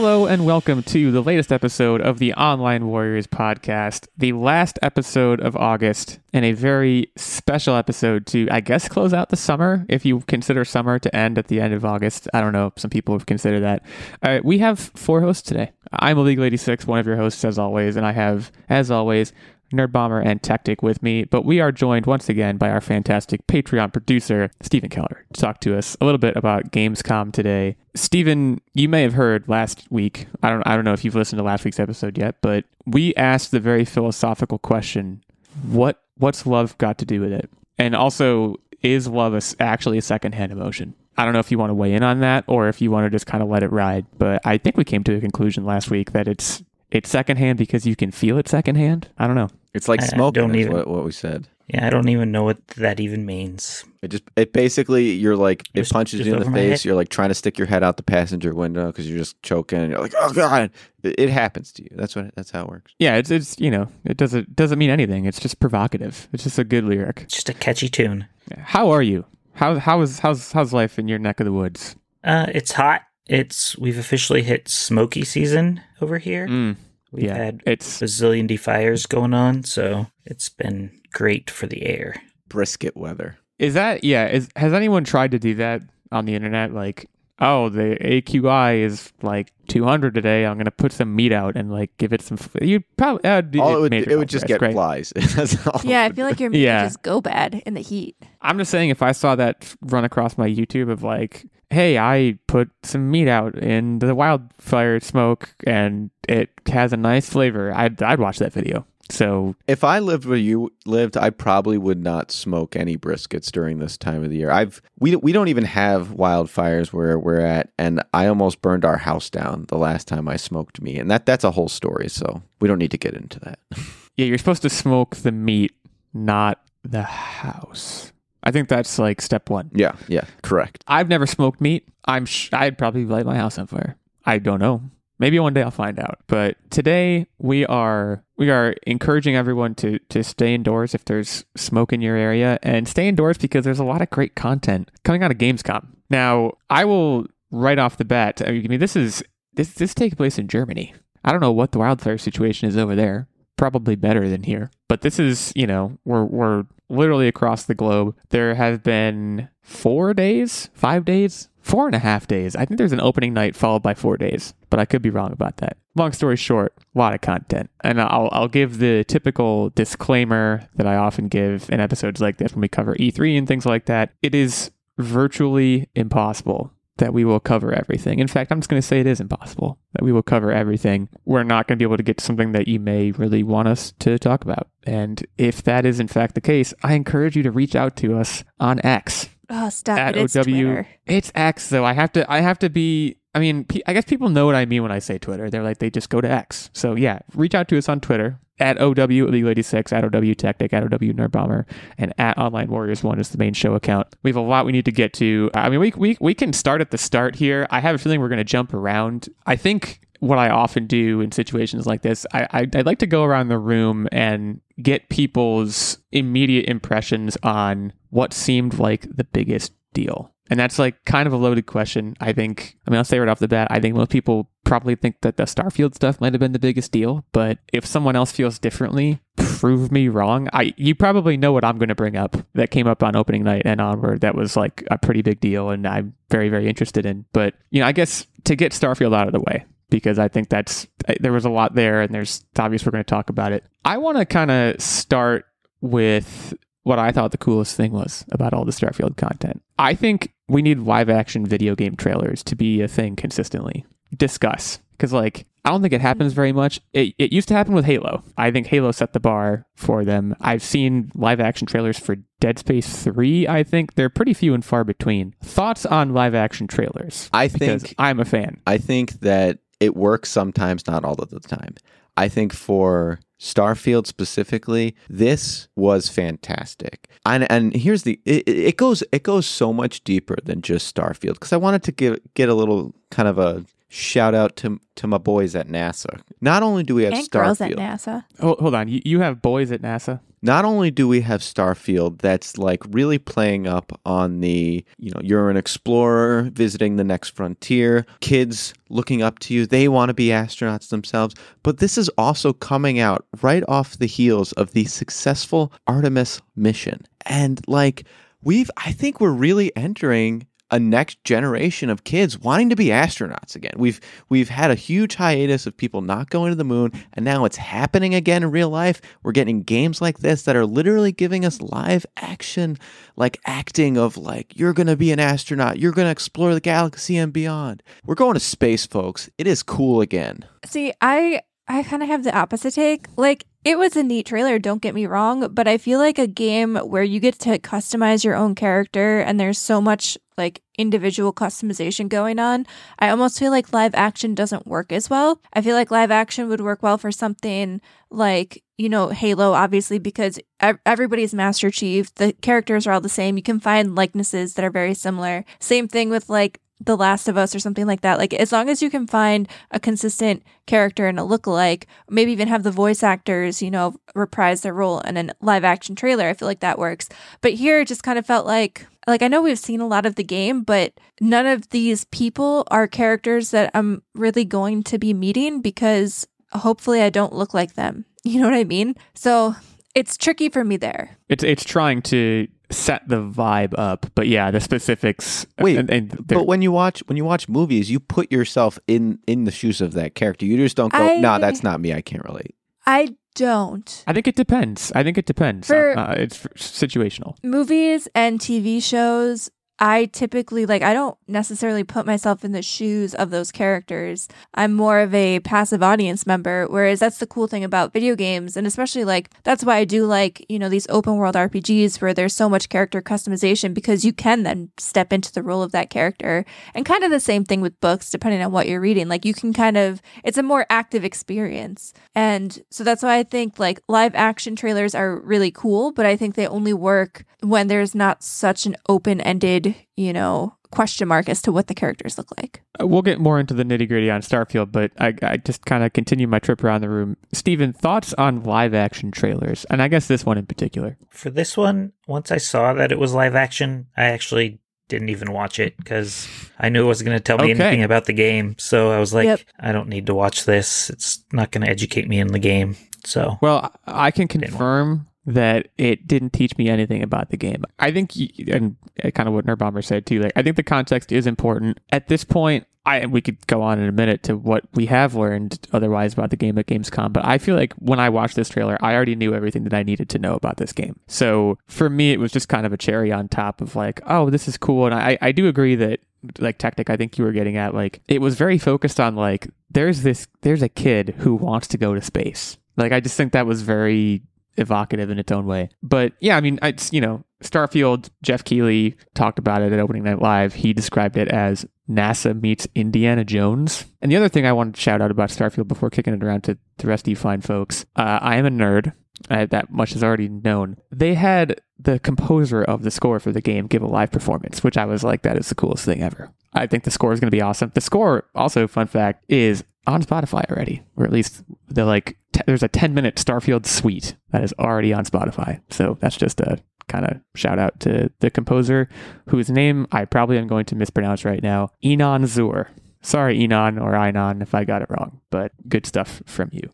Hello and welcome to the latest episode of the Online Warriors podcast, the last episode of August, and a very special episode to, I guess, close out the summer. If you consider summer to end at the end of August, I don't know. Some people have considered that. Uh, we have four hosts today. I'm Illeagle 86, one of your hosts as always, and I have, as always, Nerd Bomber and Techtic with me, but we are joined once again by our fantastic Patreon producer, Steven Keller, to talk to us a little bit about Gamescom today. Steven, you may have heard last week. I don't I don't know if you've listened to last week's episode yet, but we asked the very philosophical question, what what's love got to do with it? And also, is love a, actually a secondhand emotion? I don't know if you want to weigh in on that or if you want to just kind of let it ride, but I think we came to a conclusion last week that it's it's secondhand because you can feel it secondhand. I don't know. It's like I smoking. don't is even- what, what we said. Yeah, I don't even know what that even means. It just it basically you're like it Just- punches you in the face. You're like trying to stick your head out the passenger window because you're just choking. And you're like, oh god, it, it happens to you. That's what that's how it works. Yeah, it's it's you know it doesn't doesn't mean anything. It's just provocative. It's just a good lyric. It's just a catchy tune. How are you? How how is how's how's life in your neck of the woods? Uh, it's hot. It's we've officially hit smoky season over here. Mm, We've yeah, had it's a bazillion fires going on, so it's been great for the air. Brisket weather. is that yeah? Is has anyone tried to do that on the internet? Like, oh, the AQI is like 200 today. I'm gonna put some meat out and like give it some. f- You probably uh, All it would made it would just rest. get Great. flies. That's all. Yeah, I feel like do. your meat Yeah. just go bad in the heat. I'm just saying, if I saw that run across my YouTube of like, hey, I put some meat out in the wildfire smoke and it has a nice flavor, I'd I'd watch that video. So if I lived where you lived, I probably would not smoke any briskets during this time of the year. I've we we don't even have wildfires where we're at, and I almost burned our house down the last time I smoked meat, and that that's a whole story. So we don't need to get into that. yeah, you're supposed to smoke the meat, not the house. I think that's like step one. yeah, yeah, correct. I've never smoked meat. I'm sh- I'd probably light my house on fire. I don't know. Maybe one day I'll find out. But today we are we are encouraging everyone to to stay indoors if there's smoke in your area and stay indoors because there's a lot of great content coming out of Gamescom. Now, I will right off the bat. I mean, this is this this takes place in Germany. I don't know what the wildfire situation is over there. Probably better than here. But this is, you know, we're we're literally across the globe. There have been four days, five days, four and a half days. I think there's an opening night followed by four days, but I could be wrong about that. Long story short, a lot of content. And I'll, I'll give the typical disclaimer that I often give in episodes like this when we cover E3 and things like that. It is virtually impossible that we will cover everything. In fact, I'm just going to say it is impossible that we will cover everything. We're not going to be able to get to something that you may really want us to talk about. And if that is in fact the case, I encourage you to reach out to us on X Oh, stop at it! It's OW. Twitter. It's X though. I have to. I have to be. I mean, I guess people know what I mean when I say Twitter. They're like, they just go to X. So yeah, reach out to us on Twitter at OW Illeagle 86, at OW Techtic, at OW Nerd Bomber, and at Online Warriors One is the main show account. We have a lot we need to get to. I mean, we we we can start at the start here. I have a feeling we're going to jump around. I think what I often do in situations like this, I, I I'd like to go around the room and get people's immediate impressions on what seemed like the biggest deal. And that's like kind of a loaded question. I think, I mean, I'll say right off the bat, I think most people probably think that the Starfield stuff might have been the biggest deal. But if someone else feels differently, prove me wrong. I You probably know what I'm going to bring up that came up on opening night and onward that was like a pretty big deal and I'm very, very interested in. But, you know, I guess to get Starfield out of the way, because I think that's there was a lot there, and there's it's obvious we're going to talk about it. I want to kind of start with what I thought the coolest thing was about all the Starfield content. I think we need live action video game trailers to be a thing consistently. Discuss because like I don't think it happens very much. It, it used to happen with Halo. I think Halo set the bar for them. I've seen live action trailers for Dead Space 3. I think they're pretty few and far between. Thoughts on live action trailers? I Because think I'm a fan. I think that it works sometimes, not all of the time. I think for Starfield specifically, this was fantastic. And and here's the it, it goes it goes so much deeper than just Starfield because I wanted to give get a little kind of a shout out to to my boys at NASA. Not only do we have and girls at NASA. Hold, hold on. You, you have boys at NASA? Not only do we have Starfield that's like really playing up on the, you know, you're an explorer visiting the next frontier, kids looking up to you, they want to be astronauts themselves, but this is also coming out right off the heels of the successful Artemis mission. And like we've I think we're really entering a next generation of kids wanting to be astronauts again. We've we've had a huge hiatus of people not going to the moon and now it's happening again in real life. We're getting games like this that are literally giving us live action like acting of like you're going to be an astronaut, you're going to explore the galaxy and beyond. We're going to space, folks. It is cool again. See, I I kind of have the opposite take. Like it was a neat trailer, don't get me wrong, but I feel like a game where you get to customize your own character and there's so much like individual customization going on, I almost feel like live action doesn't work as well. I feel like live action would work well for something like, you know, Halo, obviously, because everybody's Master Chief. The characters are all the same. You can find likenesses that are very similar. Same thing with like the Last of Us or something like that. Like as long as you can find a consistent character and a lookalike, maybe even have the voice actors, you know, reprise their role in a live action trailer, I feel like that works. But here it just kind of felt like like I know we've seen a lot of the game, but none of these people are characters that I'm really going to be meeting because hopefully I don't look like them. You know what I mean? So it's tricky for me there. It's it's trying to set the vibe up. But yeah, the specifics. Wait, and, and but when you watch when you watch movies, you put yourself in in the shoes of that character. You just don't go, "No, nah, that's not me. I can't relate." I don't. I think it depends. I think it depends. For uh, it's situational. Movies and TV shows, I typically like I don't necessarily put myself in the shoes of those characters. I'm more of a passive audience member, whereas that's the cool thing about video games and especially like that's why I do like, you know, these open world RPGs where there's so much character customization because you can then step into the role of that character. And kind of the same thing with books depending on what you're reading. Like you can kind of it's a more active experience. And so that's why I think like live action trailers are really cool, but I think they only work when there's not such an open-ended you know, question mark as to what the characters look like. Uh, we'll get more into the nitty gritty on Starfield, but I, I just kind of continue my trip around the room. Steven, thoughts on live action trailers? And I guess this one in particular. For this one, once I saw that it was live action, I actually didn't even watch it because I knew it wasn't going to tell me okay. anything about the game. So I was like, yep. I don't need to watch this. It's not going to educate me in the game. So, well, I can confirm that it didn't teach me anything about the game. I think, and kind of what Nerd said too. Like, I think the context is important at this point. I we could go on in a minute to what we have learned otherwise about the game at Gamescom, but I feel like when I watched this trailer, I already knew everything that I needed to know about this game. So for me, it was just kind of a cherry on top of like, oh, this is cool, and I I do agree that like Techtic i think you were getting at like it was very focused on like there's this there's a kid who wants to go to space like i just think that was very evocative in its own way. But yeah, I mean, it's, you know, Starfield, Geoff Keighley talked about it at Opening Night Live. He described it as NASA meets Indiana Jones. And the other thing I wanted to shout out about Starfield before kicking it around to the rest of you fine folks, uh, I am a nerd. Uh, that much is already known. They had the composer of the score for the game give a live performance, which I was like, that is the coolest thing ever. I think the score is going to be awesome. The score, also, fun fact, is on Spotify already, or at least the like. T- there's a 10 minute Starfield suite that is already on Spotify. So that's just a kind of shout out to the composer, whose name I probably am going to mispronounce right now, Enon Zur. Sorry, Enon or Inon, if I got it wrong, but good stuff from you.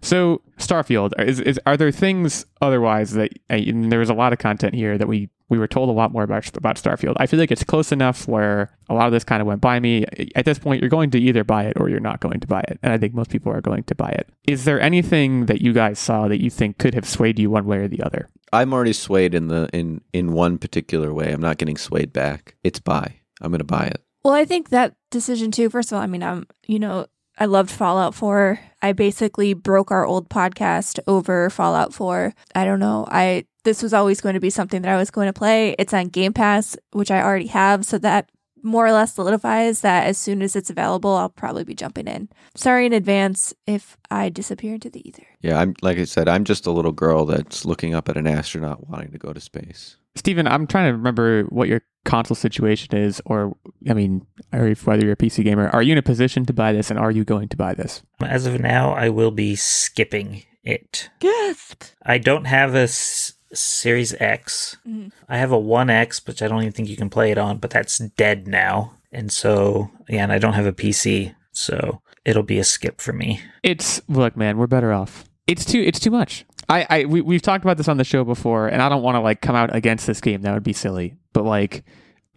So, Starfield, is, is are there things otherwise that there was a lot of content here that we we were told a lot more about about Starfield. I feel like it's close enough where a lot of this kind of went by me. At this point, you're going to either buy it or you're not going to buy it, and I think most people are going to buy it. Is there anything that you guys saw that you think could have swayed you one way or the other? I'm already swayed in the in in one particular way. I'm not getting swayed back. It's buy. I'm going to buy it. Well, I think that decision too. First of all, I mean, I'm you know I loved Fallout 4. I basically broke our old podcast over Fallout 4. I don't know. I this was always going to be something that I was going to play. It's on Game Pass, which I already have, so that more or less solidifies that as soon as it's available, I'll probably be jumping in. Sorry in advance if I disappear into the ether. Yeah, I'm like I said, I'm just a little girl that's looking up at an astronaut wanting to go to space. Steven, I'm trying to remember what your console situation is, or I mean, or whether you're a PC gamer. Are you in a position to buy this, and are you going to buy this? As of now, I will be skipping it. Gasp! I don't have a s- Series X. Mhm. I have a One X, which I don't even think you can play it on, but that's dead now. And so, yeah, and I don't have a PC, so it'll be a skip for me. It's look, man, we're better off. It's too it's too much. I, I we, we've talked about this on the show before, and I don't want to like come out against this game. That would be silly. But like,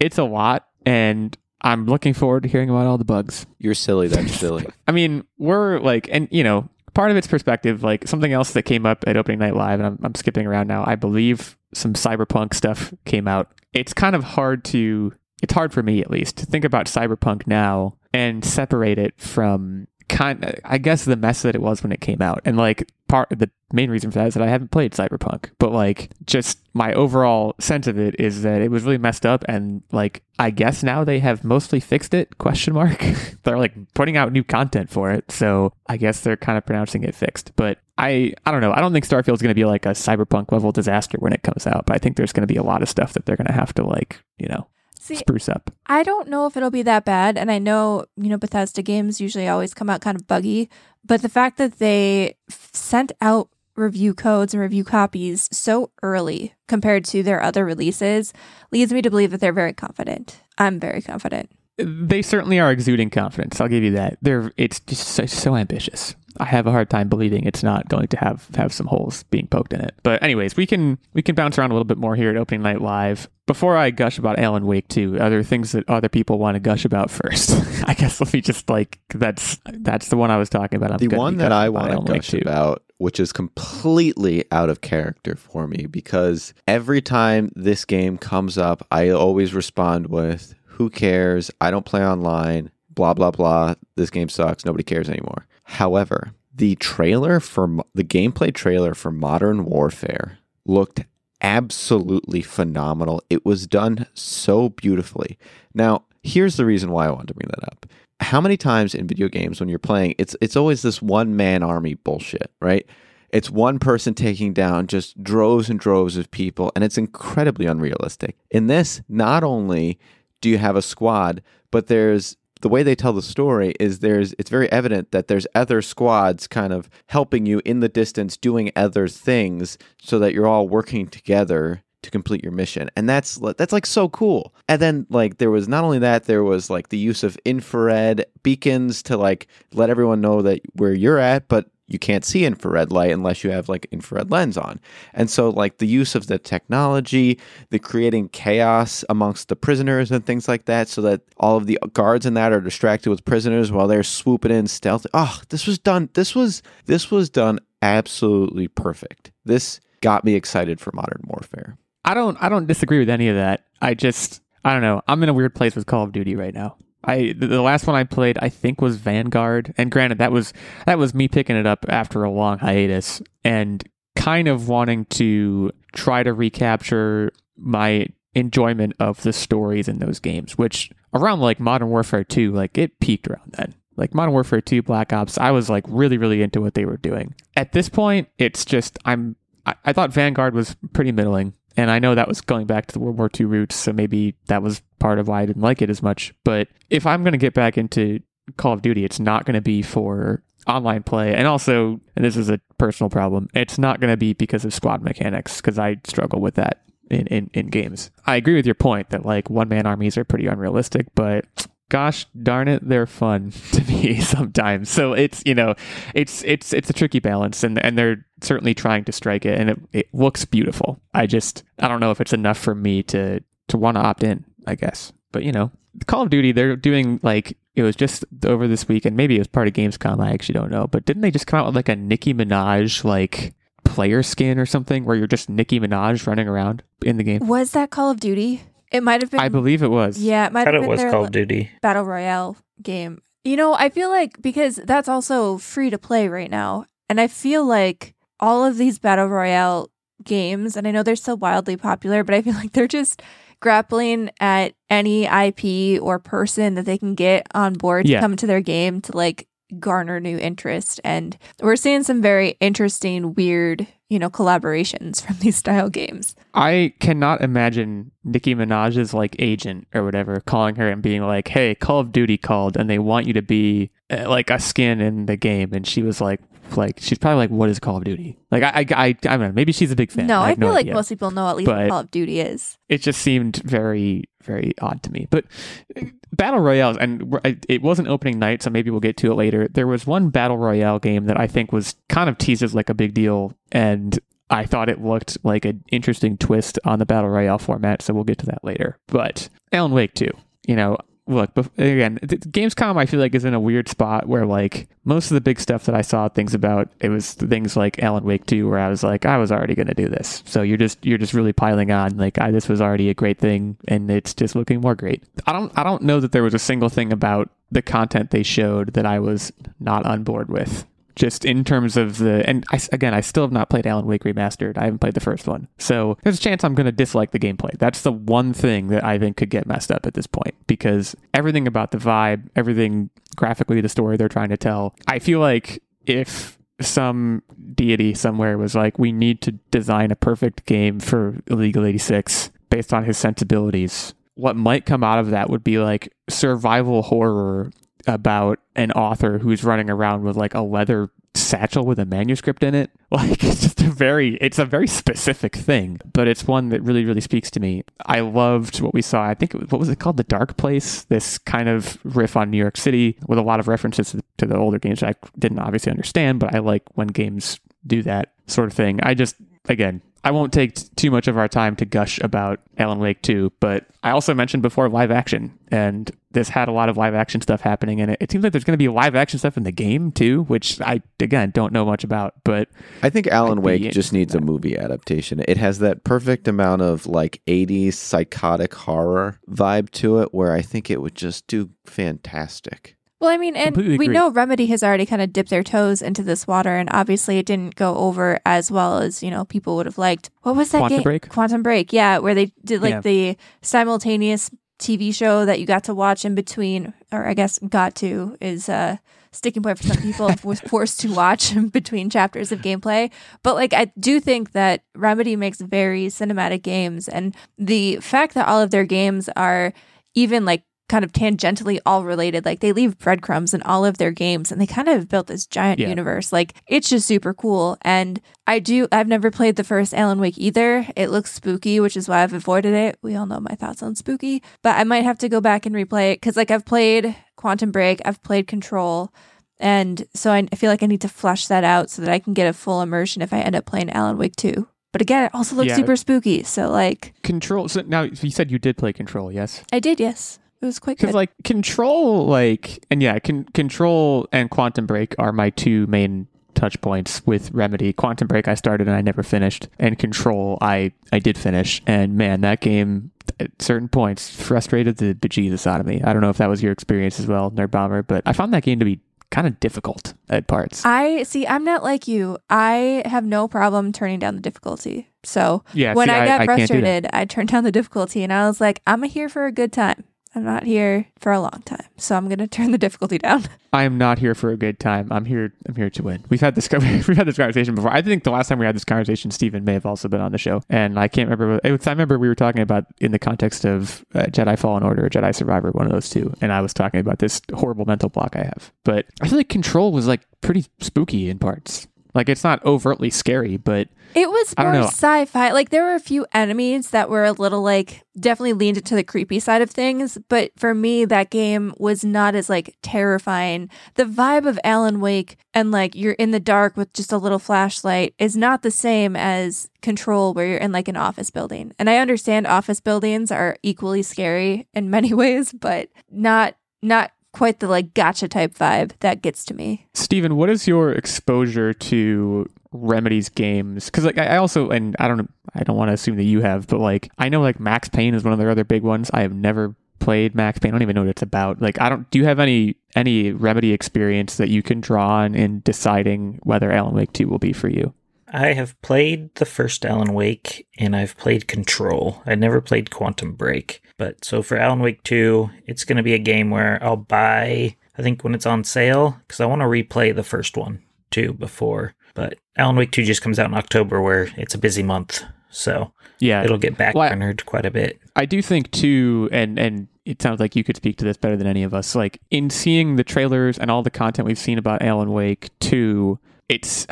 it's a lot, and I'm looking forward to hearing about all the bugs. You're silly. That's silly. I mean, we're like, and you know, part of it's perspective. Like something else that came up at opening night live, and I'm, I'm skipping around now. I believe some cyberpunk stuff came out. It's kind of hard to. It's hard for me at least to think about cyberpunk now and separate it from kind. I guess the mess that it was when it came out, and like part the main reason for that is that I haven't played cyberpunk, but like just my overall sense of it is that it was really messed up, and like I guess now they have mostly fixed it? Question mark. they're like putting out new content for it, so I guess they're kind of pronouncing it fixed. But I I don't know. I don't think Starfield's going to be like a cyberpunk level disaster when it comes out, but I think there's going to be a lot of stuff that they're going to have to like you know See, spruce up. I don't know if it'll be that bad. And I know, you know, Bethesda games usually always come out kind of buggy. But the fact that they f- sent out review codes and review copies so early compared to their other releases leads me to believe that they're very confident. I'm very confident. They certainly are exuding confidence. I'll give you that. They're it's just so, so ambitious. I have a hard time believing it's not going to have have some holes being poked in it. But anyways, we can we can bounce around a little bit more here at opening night live. Before I gush about Alan Wake 2, are there things that other people want to gush about first? I guess let me just like that's that's the one I was talking about. I'm the one that I want to gush 2. about, which is completely out of character for me, because every time this game comes up, I always respond with, "Who cares? I don't play online." Blah blah blah. This game sucks. Nobody cares anymore. However, the trailer for the gameplay trailer for Modern Warfare looked absolutely phenomenal. It was done so beautifully. Now, here's the reason why I wanted to bring that up. How many times in video games when you're playing, it's it's always this one man army bullshit, right? It's one person taking down just droves and droves of people, and it's incredibly unrealistic. In this, not only do you have a squad, but there's the way they tell the story is there's it's very evident that there's other squads kind of helping you in the distance doing other things so that you're all working together to complete your mission. And that's that's like so cool. And then like there was not only that there was like the use of infrared beacons to like let everyone know that where you're at but you can't see infrared light unless you have like infrared lens on. And so like the use of the technology, the creating chaos amongst the prisoners and things like that so that all of the guards in that are distracted with prisoners while they're swooping in stealth. Oh, this was done this was this was done absolutely perfect. This got me excited for modern warfare. I don't I don't disagree with any of that. I just I don't know. I'm in a weird place with Call of Duty right now. I the last one I played I think was Vanguard, and granted that was that was me picking it up after a long hiatus and kind of wanting to try to recapture my enjoyment of the stories in those games, which around like Modern Warfare 2, like it peaked around then. Like Modern Warfare 2, Black Ops, I was like really, really into what they were doing. At this point, it's just I'm I, I thought Vanguard was pretty middling. And I know that was going back to the World War II roots, so maybe that was part of why I didn't like it as much. But if I'm going to get back into Call of Duty, it's not going to be for online play. And also, and this is a personal problem, it's not going to be because of squad mechanics, because I struggle with that in, in, in games. I agree with your point that like one man armies are pretty unrealistic, but gosh darn it they're fun to me sometimes. So it's you know it's it's it's a tricky balance and and they're certainly trying to strike it and it, it looks beautiful. I just i don't know if it's enough for me to to want to opt in i guess. But you know call of duty they're doing like it was just over this week and maybe it was part of gamescom i actually don't know but didn't they just come out with like a nicki minaj like player skin or something where you're just nicki minaj running around in the game? Was that Call of Duty? It might have been. i believe it was Yeah, it might have been. it was their Call of Duty. battle royale game. You know, I feel like because that's also free to play right now, and I feel like all of these battle royale games, and I know they're still wildly popular, but I feel like they're just grappling at any IP or person that they can get on board Yeah. to come to their game to like garner new interest. And we're seeing some very interesting, weird, you know, collaborations from these style games. I cannot imagine Nicki Minaj's like agent or whatever calling her and being like, "Hey, Call of Duty called and they want you to be uh, like a skin in the game." And she was like, like she's probably like, "What is Call of Duty?" Like I, I, I, I don't know. Maybe she's a big fan. No, I, I, feel no like idea. most people know at least But- what Call of Duty is. it just seemed very very odd to me but uh, battle royales and it wasn't opening night so maybe we'll get to it later there was one battle royale game that i think was kind of teased as like a big deal and i thought it looked like an interesting twist on the battle royale format so we'll get to that later but alan wake 2 you know look bef- again gamescom i feel like is in a weird spot where like most of the big stuff that i saw things about it was things like alan wake 2 where i was like i was already going to do this. So you're just you're just really piling on like I, this was already a great thing and it's just looking more great. I don't i don't know that there was a single thing about the content they showed that i was not on board with just in terms of the and I, again i still have not played alan wake remastered. I haven't played the first one. So there's a chance i'm going to dislike the gameplay. That's the one thing that i think could get messed up at this point because everything about the vibe everything graphically the story they're trying to tell i feel like if some deity somewhere was like we need to design a perfect game for Illeagle 86 based on his sensibilities what might come out of that would be like survival horror about an author who's running around with like a leather satchel with a manuscript in it. Like it's just a very it's a very specific thing, but it's one that really really speaks to me. I loved what we saw. I think what was it called? The Dark Place. This kind of riff on New York City with a lot of references to, to the older games that I didn't obviously understand, but I like when games do that sort of thing. I just again I won't take t- too much of our time to gush about Alan Wake 2, but I also mentioned before live action, and this had a lot of live action stuff happening in it. It seems like there's going to be live action stuff in the game too, which I again don't know much about, but I think Alan I'd Wake just interested in needs a movie adaptation. It has that perfect amount of like 80s psychotic horror vibe to it where I think it would just do fantastic. Well, I mean, and we know Remedy has already kind of dipped their toes into this water, and obviously it didn't go over as well as you know people would have liked. What was that Quantum game? Break? Quantum Break, yeah, where they did like Yeah. the simultaneous TV show that you got to watch in between, or I guess got to is a sticking point for some people. was forced to watch in between chapters of gameplay, but like I do think that Remedy makes very cinematic games, and the fact that all of their games are even like kind of tangentially all related. Like they leave breadcrumbs in all of their games and they kind of built this giant Yeah. universe. Like it's just super cool. And I do, I've never played the first Alan Wake either. It looks spooky, which is why I've avoided it. We all know my thoughts on spooky, but I might have to go back and replay it because like I've played Quantum Break, I've played Control. And so I, I feel like I need to flush that out so that I can get a full immersion if I end up playing Alan Wake 2. But again, it also looks Yeah. super spooky. So like Control. So now you said you did play Control, yes? I did, yes. It was quite Because like Control, like and yeah, con- Control and Quantum Break are my two main touch points with Remedy. Quantum Break I started and I never finished, and Control I I did finish. And man, that game at certain points frustrated the bejesus out of me. I don't know if that was your experience as well, Nerd Bomber, but I found that game to be kind of difficult at parts. I see. I'm not like you. I have no problem turning down the difficulty. So yeah, when see, I got I can't do that. frustrated, I turned down the difficulty, and I was like, "I'm here for a good time. I'm not here for a long time. So I'm gonna turn the difficulty down." I am not here for a good time. I'm here. I'm here to win. We've had this. We've had this conversation before. I think the last time we had this conversation, Steven may have also been on the show, and I can't remember. I remember we were talking about in the context of uh, Jedi Fallen Order or Jedi Survivor, one of those two, and I was talking about this horrible mental block I have. But I feel like Control was like pretty spooky in parts. Like it's not overtly scary, but It was more sci-fi. Like there were a few enemies that were a little like definitely leaned into the creepy side of things, but for me that game was not as like terrifying. The vibe of Alan Wake and like you're in the dark with just a little flashlight is not the same as Control where you're in like an office building. And I understand office buildings are equally scary in many ways, but not not quite the like gotcha type vibe that gets to me. Steven, what is your exposure to Remedy's games? Because like I also and I don't I don't want to assume that you have, but like I know like Max Payne is one of their other big ones. I have never played Max Payne. I don't even know what it's about. Like I don't. Do you have any any Remedy experience that you can draw on in deciding whether Alan Wake Two will be for you? I have played the first Alan Wake and I've played Control. I never played Quantum Break. But so for Alan Wake 2, it's going to be a game where I'll buy, I think when it's on sale, because I want to replay the first one too before. But Alan Wake 2 just comes out in October where it's a busy month. So Yeah, it'll get back Well, quite a bit. I do think too, and and it sounds like you could speak to this better than any of us. Like in seeing the trailers and all the content we've seen about Alan Wake two, it's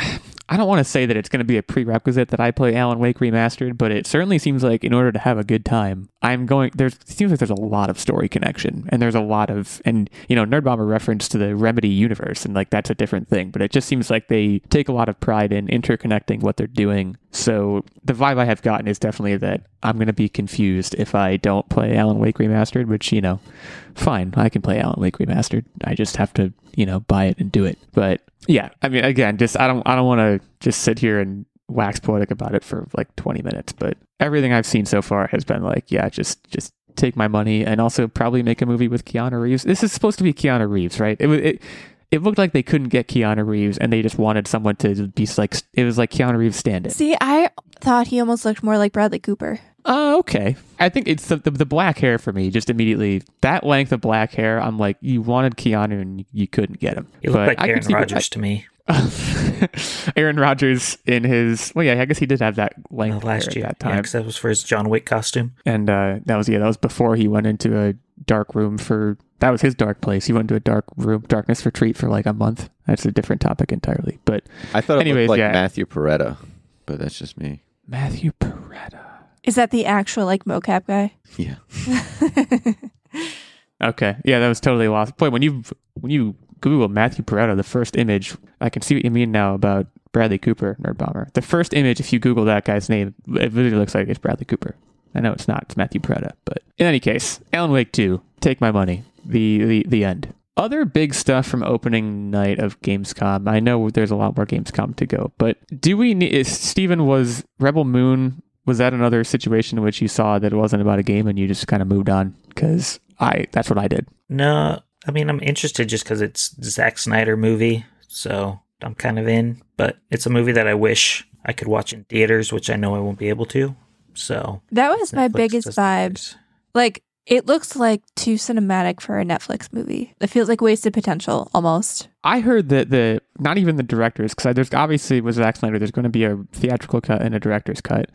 I don't want to say that it's going to be a prerequisite that I play Alan Wake remastered, but it certainly seems like in order to have a good time, I'm going. There's it seems like there's a lot of story connection, and there's a lot of and you know Nerd Bomber reference to the Remedy universe, and like that's a different thing. But it just seems like they take a lot of pride in interconnecting what they're doing. So the vibe I have gotten is definitely that I'm going to be confused if I don't play Alan Wake remastered, which you know, fine, I can play Alan Wake remastered. I just have to you know buy it and do it. But yeah, I mean, again, just I don't I don't want to just sit here and wax poetic about it for like 20 minutes, but everything I've seen so far has been like, yeah, just just take my money and also probably make a movie with Keanu Reeves. This is supposed to be Keanu Reeves, right? It was it, it looked like they couldn't get Keanu Reeves and they just wanted someone to be like it was like Keanu Reeves stand it. See, I thought he almost looked more like Bradley Cooper. Oh, uh, okay. I think it's the, the, the black hair for me. Just immediately that length of black hair. I'm like, you wanted Keanu and you couldn't get him. He looked like Aaron Rodgers to me. Aaron Rodgers in his well, yeah, I guess he did have that length last year. At that time, yeah, that was for his John Wick costume, and uh, that was yeah, that was before he went into a dark room for that was his dark place. He went to a dark room, darkness retreat for like a month. That's a different topic entirely. But I thought it anyways, like yeah. Matthew Porretta, but that's just me. Matthew Porretta. Is that the actual like mocap guy? Yeah. okay. Yeah, that was totally lost. Boy, when you when you Google Matthew Porretta, the first image, I can see what you mean now about Bradley Cooper, Nerd Bomber. The first image, if you Google that guy's name, it literally looks like it's Bradley Cooper. I know it's not. It's Matthew Porretta. But in any case, Alan Wake 2, take my money. The, the, the end. Other big stuff from opening night of Gamescom. I know there's a lot more Gamescom to go, but do we need, Steven, was Rebel Moon was that another situation in which you saw that it wasn't about a game and you just kind of moved on? Because I that's what I did. No, I mean I'm interested just because it's Zack Snyder movie, so I'm kind of in. But it's a movie that I wish I could watch in theaters, which I know I won't be able to. So that was Netflix my biggest vibe. Like it looks like too cinematic for a Netflix movie. It feels like wasted potential almost. I heard that the not even the directors because there's obviously with Zack Snyder there's going to be a theatrical cut and a director's cut.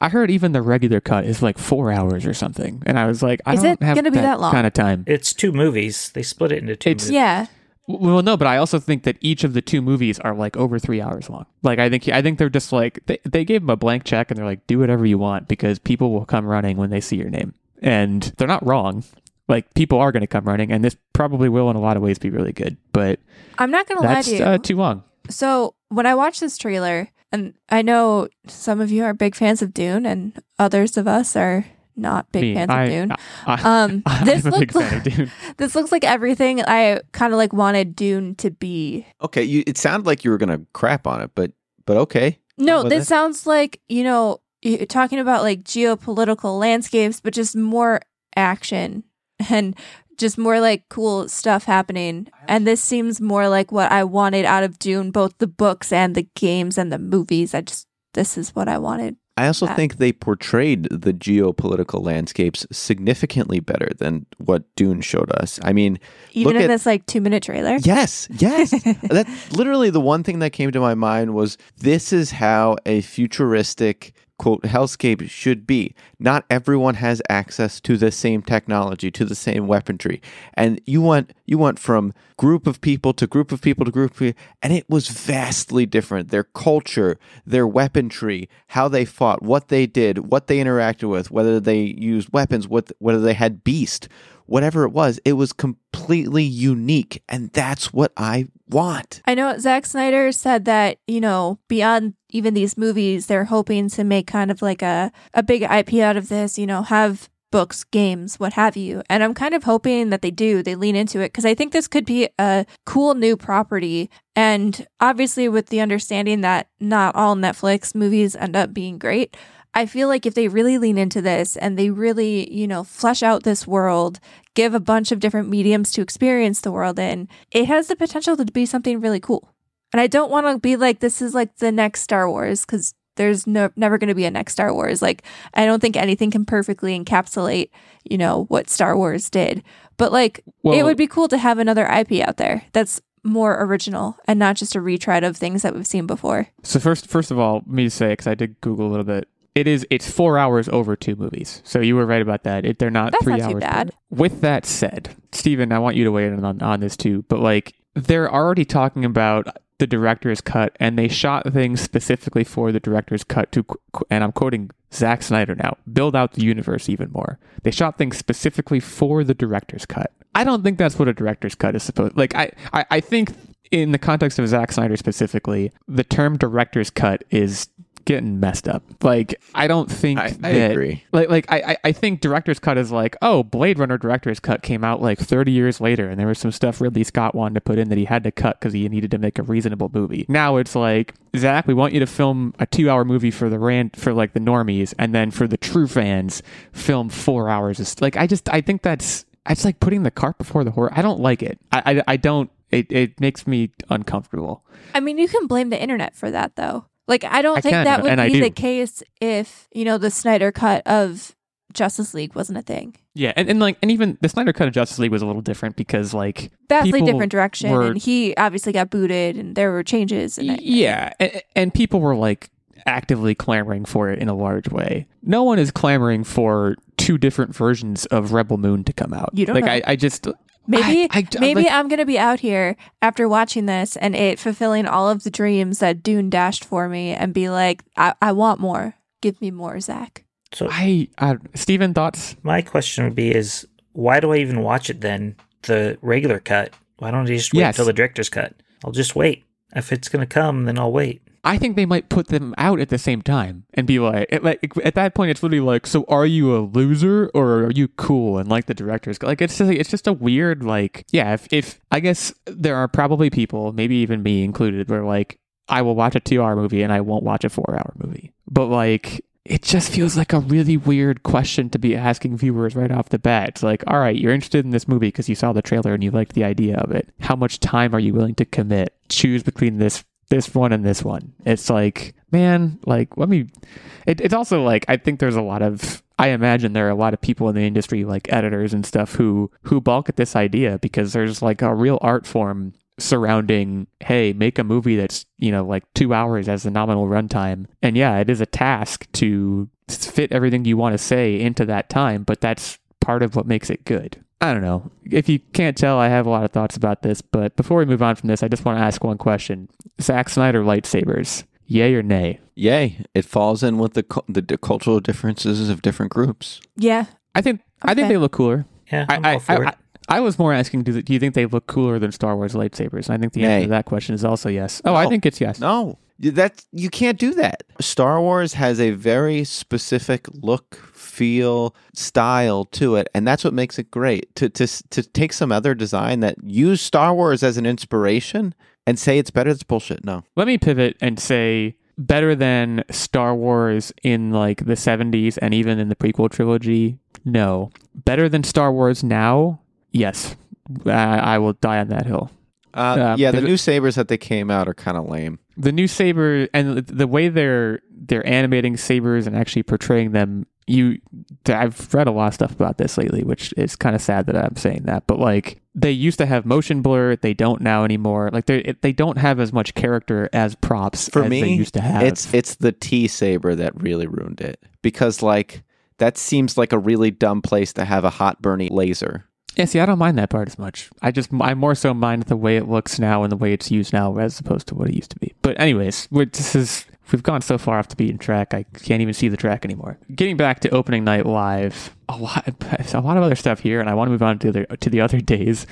I heard even the regular cut is like four hours or something, and I was like, I is don't it have gonna be that, long? kind of time. It's two movies. They split it into two. It's, movies. yeah. Well, no, but I also think that each of the two movies are like over three hours long. Like, I think I think they're just like they they gave them a blank check and they're like, do whatever you want because people will come running when they see your name, and they're not wrong. Like people are going to come running, and this probably will in a lot of ways be really good. But I'm not going to lie to you. Uh, too long. So when I watched this trailer, and I know some of you are big fans of Dune, and others of us are not big Me, fans I, of Dune. I, um, this looks like, This looks like everything I kind of like wanted Dune to be. Okay, you, it sounded like you were gonna crap on it, but but okay. No, this it? sounds like you know you're talking about like geopolitical landscapes, but just more action and just more like cool stuff happening. And this seems more like what I wanted out of Dune, both the books and the games and the movies. I just, this is what I wanted. I also think they portrayed the geopolitical landscapes significantly better than what Dune showed us. I mean, even in at, this like two minute trailer. Yes, yes. That's literally the one thing that came to my mind was this is how a futuristic quote hellscape should be not everyone has access to the same technology to the same weaponry and you went you went from group of people to group of people to group of people and it was vastly different their culture their weaponry how they fought what they did what they interacted with whether they used weapons what whether they had beast whatever it was, it was completely unique. And that's what I want. I know Zack Snyder said that, you know, beyond even these movies, they're hoping to make kind of like a, a big IP out of this, you know, have books, games, what have you. And I'm kind of hoping that they do, they lean into it because I think this could be a cool new property. And obviously, with the understanding that not all Netflix movies end up being great, I feel like if they really lean into this and they really, you know, flesh out this world, give a bunch of different mediums to experience the world in, it has the potential to be something really cool. And I don't want to be like, this is like the next Star Wars because there's no, never going to be a next Star Wars. Like, I don't think anything can perfectly encapsulate, you know, what Star Wars did. But like, well, it would be cool to have another IP out there that's more original and not just a retread of things that we've seen before. So first, first of all, me to say because I did Google a little bit it is it's four hours over two movies. So you were right about that. It, they're not That's three not hours. Too bad. With that said, Steven, I want you to weigh in on, on this too. But like they're already talking about the director's cut and they shot things specifically for the director's cut to and I'm quoting Zack Snyder now, build out the universe even more. They shot things specifically for the director's cut. I don't think that's what a director's cut is supposed like I, I, I think in the context of Zack Snyder specifically, the term director's cut is getting messed up. Like I don't think I, I that, agree. Like like I I think director's cut is like oh Blade Runner director's cut came out like 30 years later and there was some stuff Ridley Scott wanted to put in that he had to cut because he needed to make a reasonable movie. Now it's like Zack, we want you to film a two hour movie for the rand for like the normies and then for the true fans film four hours. It's like I just I think that's it's like putting the cart before the horse. I don't like it. I, I, I don't. It, it makes me uncomfortable. I mean, you can blame the internet for that, though. Like, I don't I think that would be the case if, you know, the Snyder cut of Justice League wasn't a thing. Yeah, and, and like and even the Snyder cut of Justice League was a little different because like vastly different direction, were, and he obviously got booted, and there were changes. And yeah, and, and people were like actively clamoring for it in a large way. No one is clamoring for two different versions of Rebel Moon to come out. You don't like know. I, I just Maybe I, I, maybe like, I'm gonna be out here after watching this and it fulfilling all of the dreams that Dune dashed for me and be like, I, I want more. Give me more, Zack. So I, uh, Steven, thoughts? My question would be: Is why do I even watch it then? The regular cut. Why don't I just wait yes. till the director's cut? I'll just wait. If it's gonna come, then I'll wait. I think they might put them out at the same time and be like, at, like at that point, it's literally like, so are you a loser or are you cool? And like the directors, like it's just it's just a weird like, yeah. If if I guess there are probably people, maybe even me included, where like I will watch a two hour movie and I won't watch a four hour movie, but like it just feels like a really weird question to be asking viewers right off the bat. It's like, all right, you're interested in this movie because you saw the trailer and you liked the idea of it. How much time are you willing to commit? Choose between this this one and this one. It's like, man, like let me. It, it's also like I think there's a lot of. I imagine there are a lot of people in the industry, like editors and stuff, who who balk at this idea because there's like a real art form surrounding hey make a movie that's you know like two hours as the nominal runtime and yeah it is a task to fit everything you want to say into that time but that's part of what makes it good I don't know. If you can't tell, I have a lot of thoughts about this, but before we move on from this, I just want to ask one question. Zack Snyder lightsabers, yay or nay? Yay. It falls in with the the, the cultural differences of different groups. Yeah. I think okay. I think they look cooler. Yeah, I'm I, all for I, it. I, I, was more asking, do, do you think they look cooler than Star Wars lightsabers? And I think the answer to that question is also yes. Oh, no. I think it's yes. No, that you can't do that. Star Wars has a very specific look, feel, style to it, and that's what makes it great. To to to take some other design that use Star Wars as an inspiration and say it's better, it's bullshit. No. Let me pivot and say better than Star Wars in like the 70s and even in the prequel trilogy. No. Better than Star Wars now? Yes. I, I will die on that hill. Uh, uh, yeah, the new sabers that they came out are kind of lame. The new saber and the way they're they're animating sabers and actually portraying them. You, I've read a lot of stuff about this lately, which is kind of sad that I'm saying that. But like, they used to have motion blur, they don't now anymore. Like they they don't have as much character as props for as me. They used to have. It's it's the T saber that really ruined it because like that seems like a really dumb place to have a hot burning laser. Yeah, see, I don't mind that part as much. I just, I more so mind the way it looks now and the way it's used now as opposed to what it used to be. But, anyways, this is, we've gone so far off the beaten track, I can't even see the track anymore. Getting back to opening night live, a lot, a lot of other stuff here, and I want to move on to the, to the other days.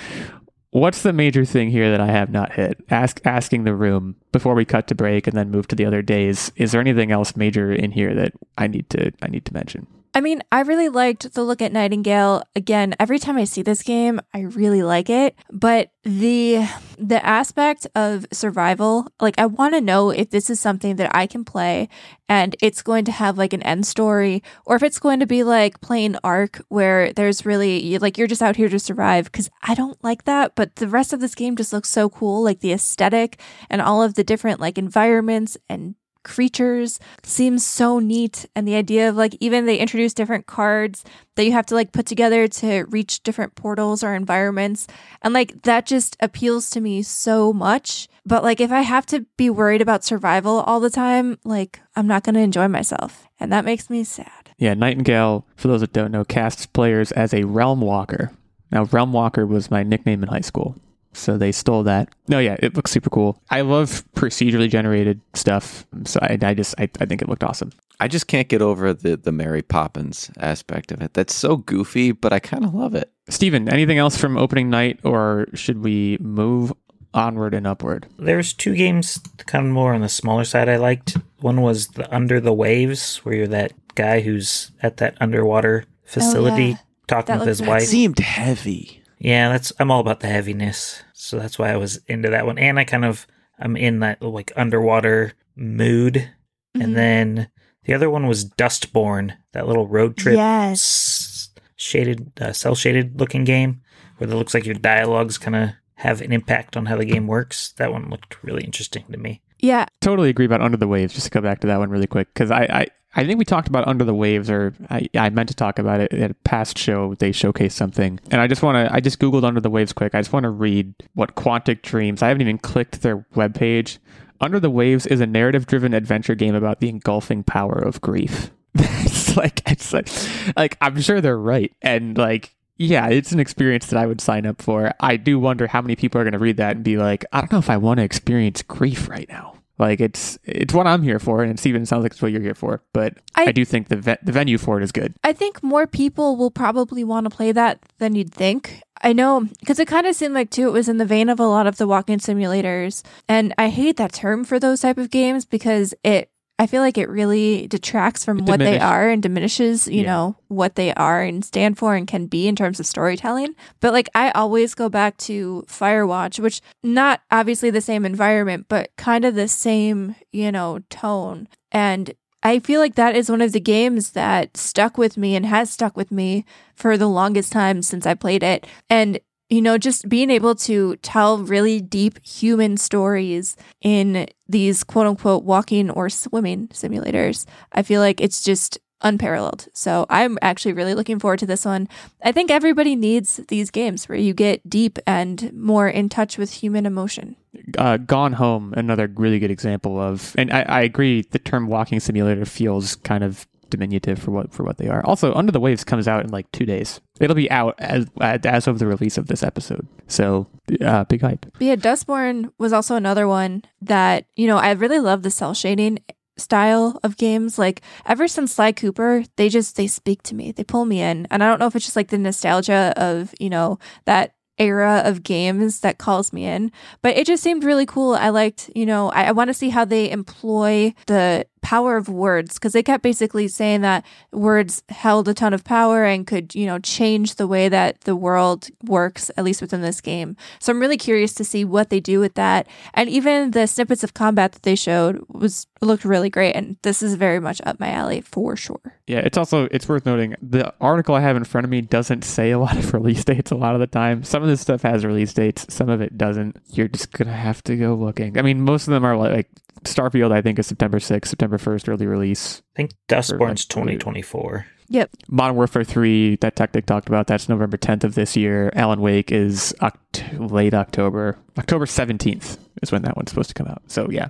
What's the major thing here that I have not hit? Ask asking the room before we cut to break and then move to the other days. Is there anything else major in here that I need to I need to mention? I mean, I really liked the look at Nightingale. Again, every time I see this game, I really like it. But the the aspect of survival, like I want to know if this is something that I can play and it's going to have like an end story, or if it's going to be like playing Ark where there's really like you're just out here to survive. Because I don't like that. But the rest of this game just looks so cool, like the aesthetic and all of the different like environments and creatures seems so neat. And the idea of like even they introduce different cards that you have to like put together to reach different portals or environments. And like that just appeals to me so much. But like if i have to be worried about survival all the time like i'm not going to enjoy myself. And that makes me sad. Yeah nightingale for those that don't know casts players as a realm walker. Now realm walker was my nickname in high school so they stole that. No, yeah, it looks super cool. I love procedurally generated stuff, so I, I just I, I think it looked awesome. I just can't get over the the Mary Poppins aspect of it. That's so goofy, but I kind of love it. Steven, anything else from opening night, or should we move onward and upward? There's two games kind of more on the smaller side I liked. One was the Under the Waves, where you're that guy who's at that underwater facility Oh, yeah. talking That with his looked wife. Seemed heavy. Yeah, that's I'm all about the heaviness. So that's why I was into that one. And I kind of I'm in that like underwater mood. Mhm. And then the other one was Dustborn, that little road trip Yes. shaded uh, cel shaded looking game where it looks like your dialogues kind of have an impact on how the game works. That one looked really interesting to me. Yeah. Totally agree about Under the Waves. Just to go back to that one really quick, because I, I, I think we talked about Under the Waves, or I, I meant to talk about it at a past show. They showcased something, and I just want to. I just googled Under the Waves quick. I just want to read what Quantic Dreams. I haven't even clicked their webpage. Under the Waves is a narrative-driven adventure game about the engulfing power of grief. it's like it's like, like I'm sure they're right, and like yeah, it's an experience that I would sign up for. I do wonder how many people are going to read that and be like, I don't know if I want to experience grief right now. Like it's it's what I'm here for, and it's even sounds like it's what you're here for. But I, I- do think the ve- the venue for it is good. I think more people will probably want to play that than you'd think. I know because it kind of seemed like too it was in the vein of a lot of the walking simulators, and I hate that term for those type of games because it. I feel like it really detracts from It what they are and diminishes, you Yeah. know, what they are and stand for and can be in terms of storytelling. But like I always go back to Firewatch, which not obviously the same environment, but kind of the same, you know, tone. And I feel like that is one of the games that stuck with me and has stuck with me for the longest time since I played it. And, you know, just being able to tell really deep human stories in these quote unquote walking or swimming simulators, I feel like it's just unparalleled. So I'm actually really looking forward to this one. I think everybody needs these games where you get deep and more in touch with human emotion. Uh, Gone Home, another really good example of, and I, I agree. The term walking simulator feels kind of diminutive for what for what they are. Also, Under the Waves comes out in like two days. It'll be out as as of the release of this episode. So uh, big hype. But yeah, Dustborn was also another one that, you know, I really love the cel shading style of games. Like ever since Sly Cooper, they just they speak to me. They pull me in. And I don't know if it's just like the nostalgia of, you know, that era of games that calls me in. But it just seemed really cool. I liked, you know, I, I want to see how they employ the power of words because they kept basically saying that words held a ton of power and could, you know, change the way that the world works, at least within this game. So I'm really curious to see what they do with that. And even the snippets of combat that they showed was looked really great. And this is very much up my alley for sure. Yeah, it's also it's worth noting the article I have in front of me doesn't say a lot of release dates a lot of the time. Some of this stuff has release dates, some of it doesn't. You're just gonna have to go looking. I mean, most of them are like, Starfield. I think is September 6th, September 1st, early release. I think Dustborn's 2024. Yep. Modern Warfare 3 that Techtic talked about. That's November 10th of this year. Alan Wake is oct- late October. October 17th is when that one's supposed to come out. So yeah,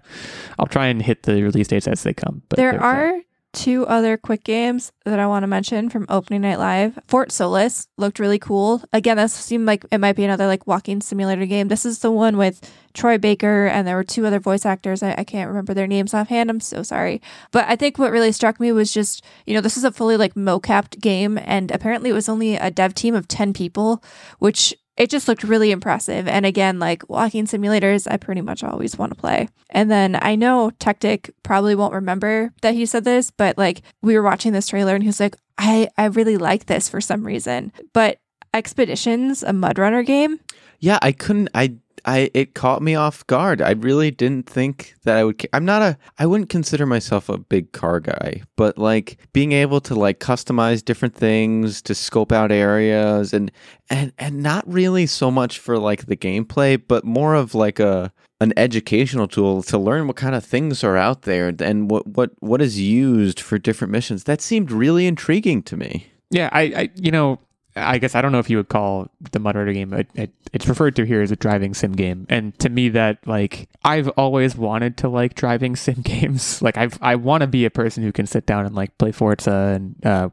I'll try and hit the release dates as they come. But there are. that. Two other quick games that I want to mention from opening night live. Fort Solis looked really cool. Again, this seemed like it might be another like walking simulator game. This is the one with Troy Baker and there were two other voice actors. I, I can't remember their names offhand. I'm so sorry. But I think what really struck me was just, you know, this is a fully like mocapped game and apparently it was only a dev team of 10 people, which it just looked really impressive. And again, like walking simulators, I pretty much always want to play. And then I know Techtic probably won't remember that he said this, but like we were watching this trailer and he was like, I, I really like this for some reason. But Expeditions, a Mud Runner game, Yeah, I couldn't. I I it caught me off guard. I really didn't think that I would. I'm not a. I wouldn't consider myself a big car guy, but like being able to like customize different things to scope out areas and and and not really so much for like the gameplay, but more of like a an educational tool to learn what kind of things are out there and what what what is used for different missions. That seemed really intriguing to me. Yeah, I, I, you know, I guess I don't know if you would call the Mud Runner game. It, it, it's referred to here as a driving sim game, and to me, that like I've always wanted to like driving sim games. Like I've I want to be a person who can sit down and like play Forza and uh,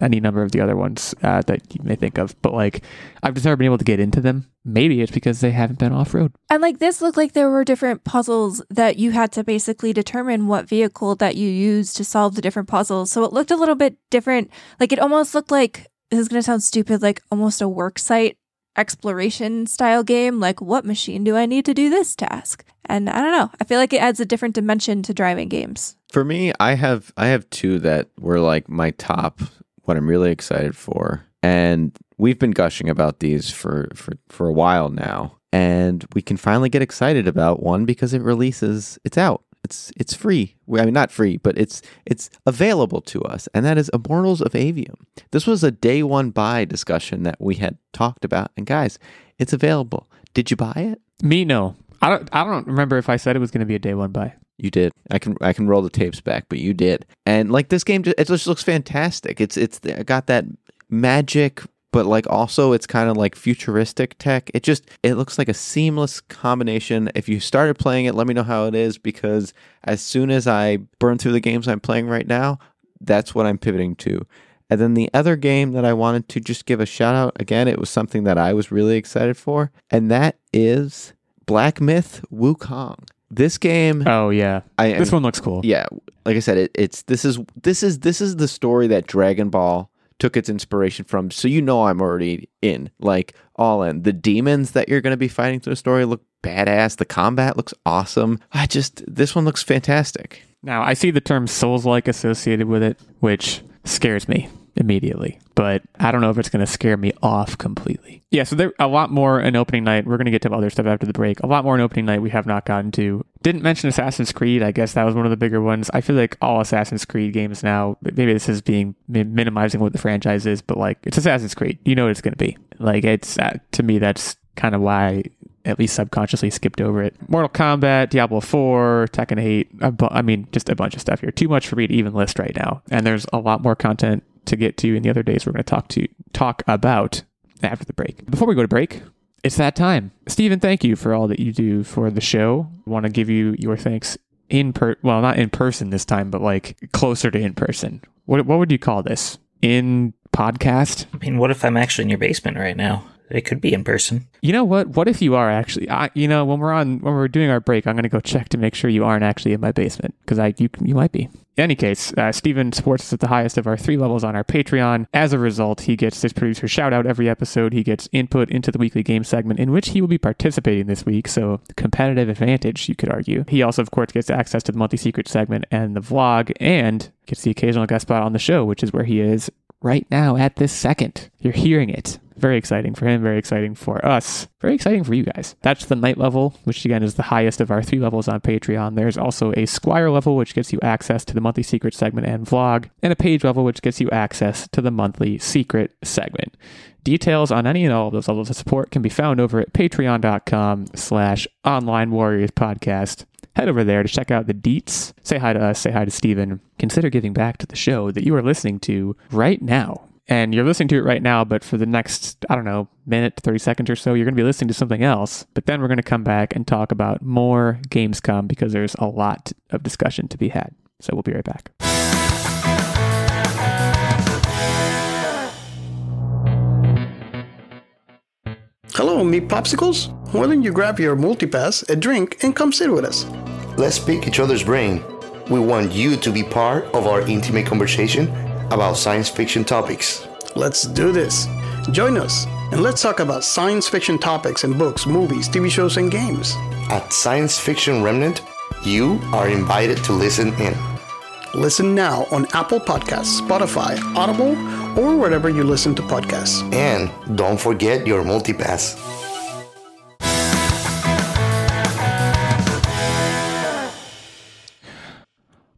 any number of the other ones uh, that you may think of. But like, I've just never been able to get into them. Maybe it's because they haven't been off road. And like this looked like there were different puzzles that you had to basically determine what vehicle that you used to solve the different puzzles. So it looked a little bit different. Like it almost looked like this is going to sound stupid, like almost a work site exploration style game. Like, what machine do I need to do this task? And I don't know. I feel like it adds a different dimension to driving games. For me, I have I have two that were like my top. What I'm really excited for, and we've been gushing about these for for for a while now, and we can finally get excited about one because it releases. It's out. It's it's free. I mean, not free, but it's it's available to us, and that is Immortals of Aveum. This was a day one buy discussion that we had talked about, and guys, it's available. Did you buy it? Me, no. I don't. I don't remember if I said it was going to be a day one buy. You did. I can I can roll the tapes back, but you did. And like this game, it just looks fantastic. It's it's got that magic but like also it's kind of like futuristic tech. It just it looks like a seamless combination. If you started playing it, let me know how it is because as soon as I burn through the games I'm playing right now, that's what I'm pivoting to. And then the other game that I wanted to just give a shout out again, it was something that I was really excited for, and that is Black Myth Wukong. This game, oh yeah, I, this one looks cool. Yeah, like I said, it, it's this is this is this is the story that Dragon Ball took its inspiration from. So you know I'm already in, like all in. The demons that you're going to be fighting through the story look badass. The combat looks awesome. I just this one looks fantastic. Now I see the term Souls-like associated with it, which scares me immediately, but I don't know if it's going to scare me off completely. Yeah, so there a lot more in opening night. We're going to get to other stuff after the break. A lot more in opening night we have not gotten to. Didn't mention Assassin's Creed. I guess that was one of the bigger ones. I feel like all Assassin's Creed games now, maybe this is being minimizing what the franchise is, but like it's Assassin's Creed. You know what it's going to be. Like it's uh, to me that's kind of why I at least subconsciously skipped over it. Mortal Kombat, Diablo 4, Tekken 8. Bu- I mean, just a bunch of stuff here. Too much for me to even list right now. And there's a lot more content to get to in the other days we're going to talk to talk about after the break. Before we go to break, it's that time. Steven, thank you for all that you do for the show. I want to give you your thanks in per well, not in person this time, but like closer to in person. What what would you call this? In podcast? I mean, what if I'm actually in your basement right now? It could be in person. You know what? What if you are actually? I, you know, when we're on when we're doing our break, I'm to go check to make sure you aren't actually in my basement because I you you might be. In any case, uh, Steven supports us at the highest of our three levels on our Patreon. As a result, he gets his producer shout out every episode. He gets input into the weekly game segment in which he will be participating this week. So, competitive advantage, you could argue. He also, of course, gets access to the monthly secret segment and the vlog and gets the occasional guest spot on the show, which is where he is right now at this second. You're hearing it. Very exciting for him, very exciting for us, very exciting for you guys. That's the knight level, which again is the highest of our three levels on Patreon. There's also a Squire level, which gets you access to the monthly secret segment and vlog, and a page level, which gets you access to the monthly secret segment. Details on any and all of those levels of support can be found over at patreon.com slash online warriors podcast head over there to check out the deets. Say hi to us, say hi to Steven. Consider giving back to the show that you are listening to right now and you're listening to it right now, but for the next, I don't know, minute, 30 seconds or so, you're going to be listening to something else. But then we're going to come back and talk about more Gamescom because there's a lot of discussion to be had. So we'll be right back. Hello, me popsicles. Why don't you grab your multipass, a drink, and come sit with us? Let's pick each other's brain. We want you to be part of our intimate conversation about science fiction topics. Let's do this. Join us and let's talk about science fiction topics in books, movies, TV shows, and games. At Science Fiction Remnant, you are invited to listen in. Listen now on Apple Podcasts, Spotify, Audible, or wherever you listen to podcasts. And don't forget your multipass.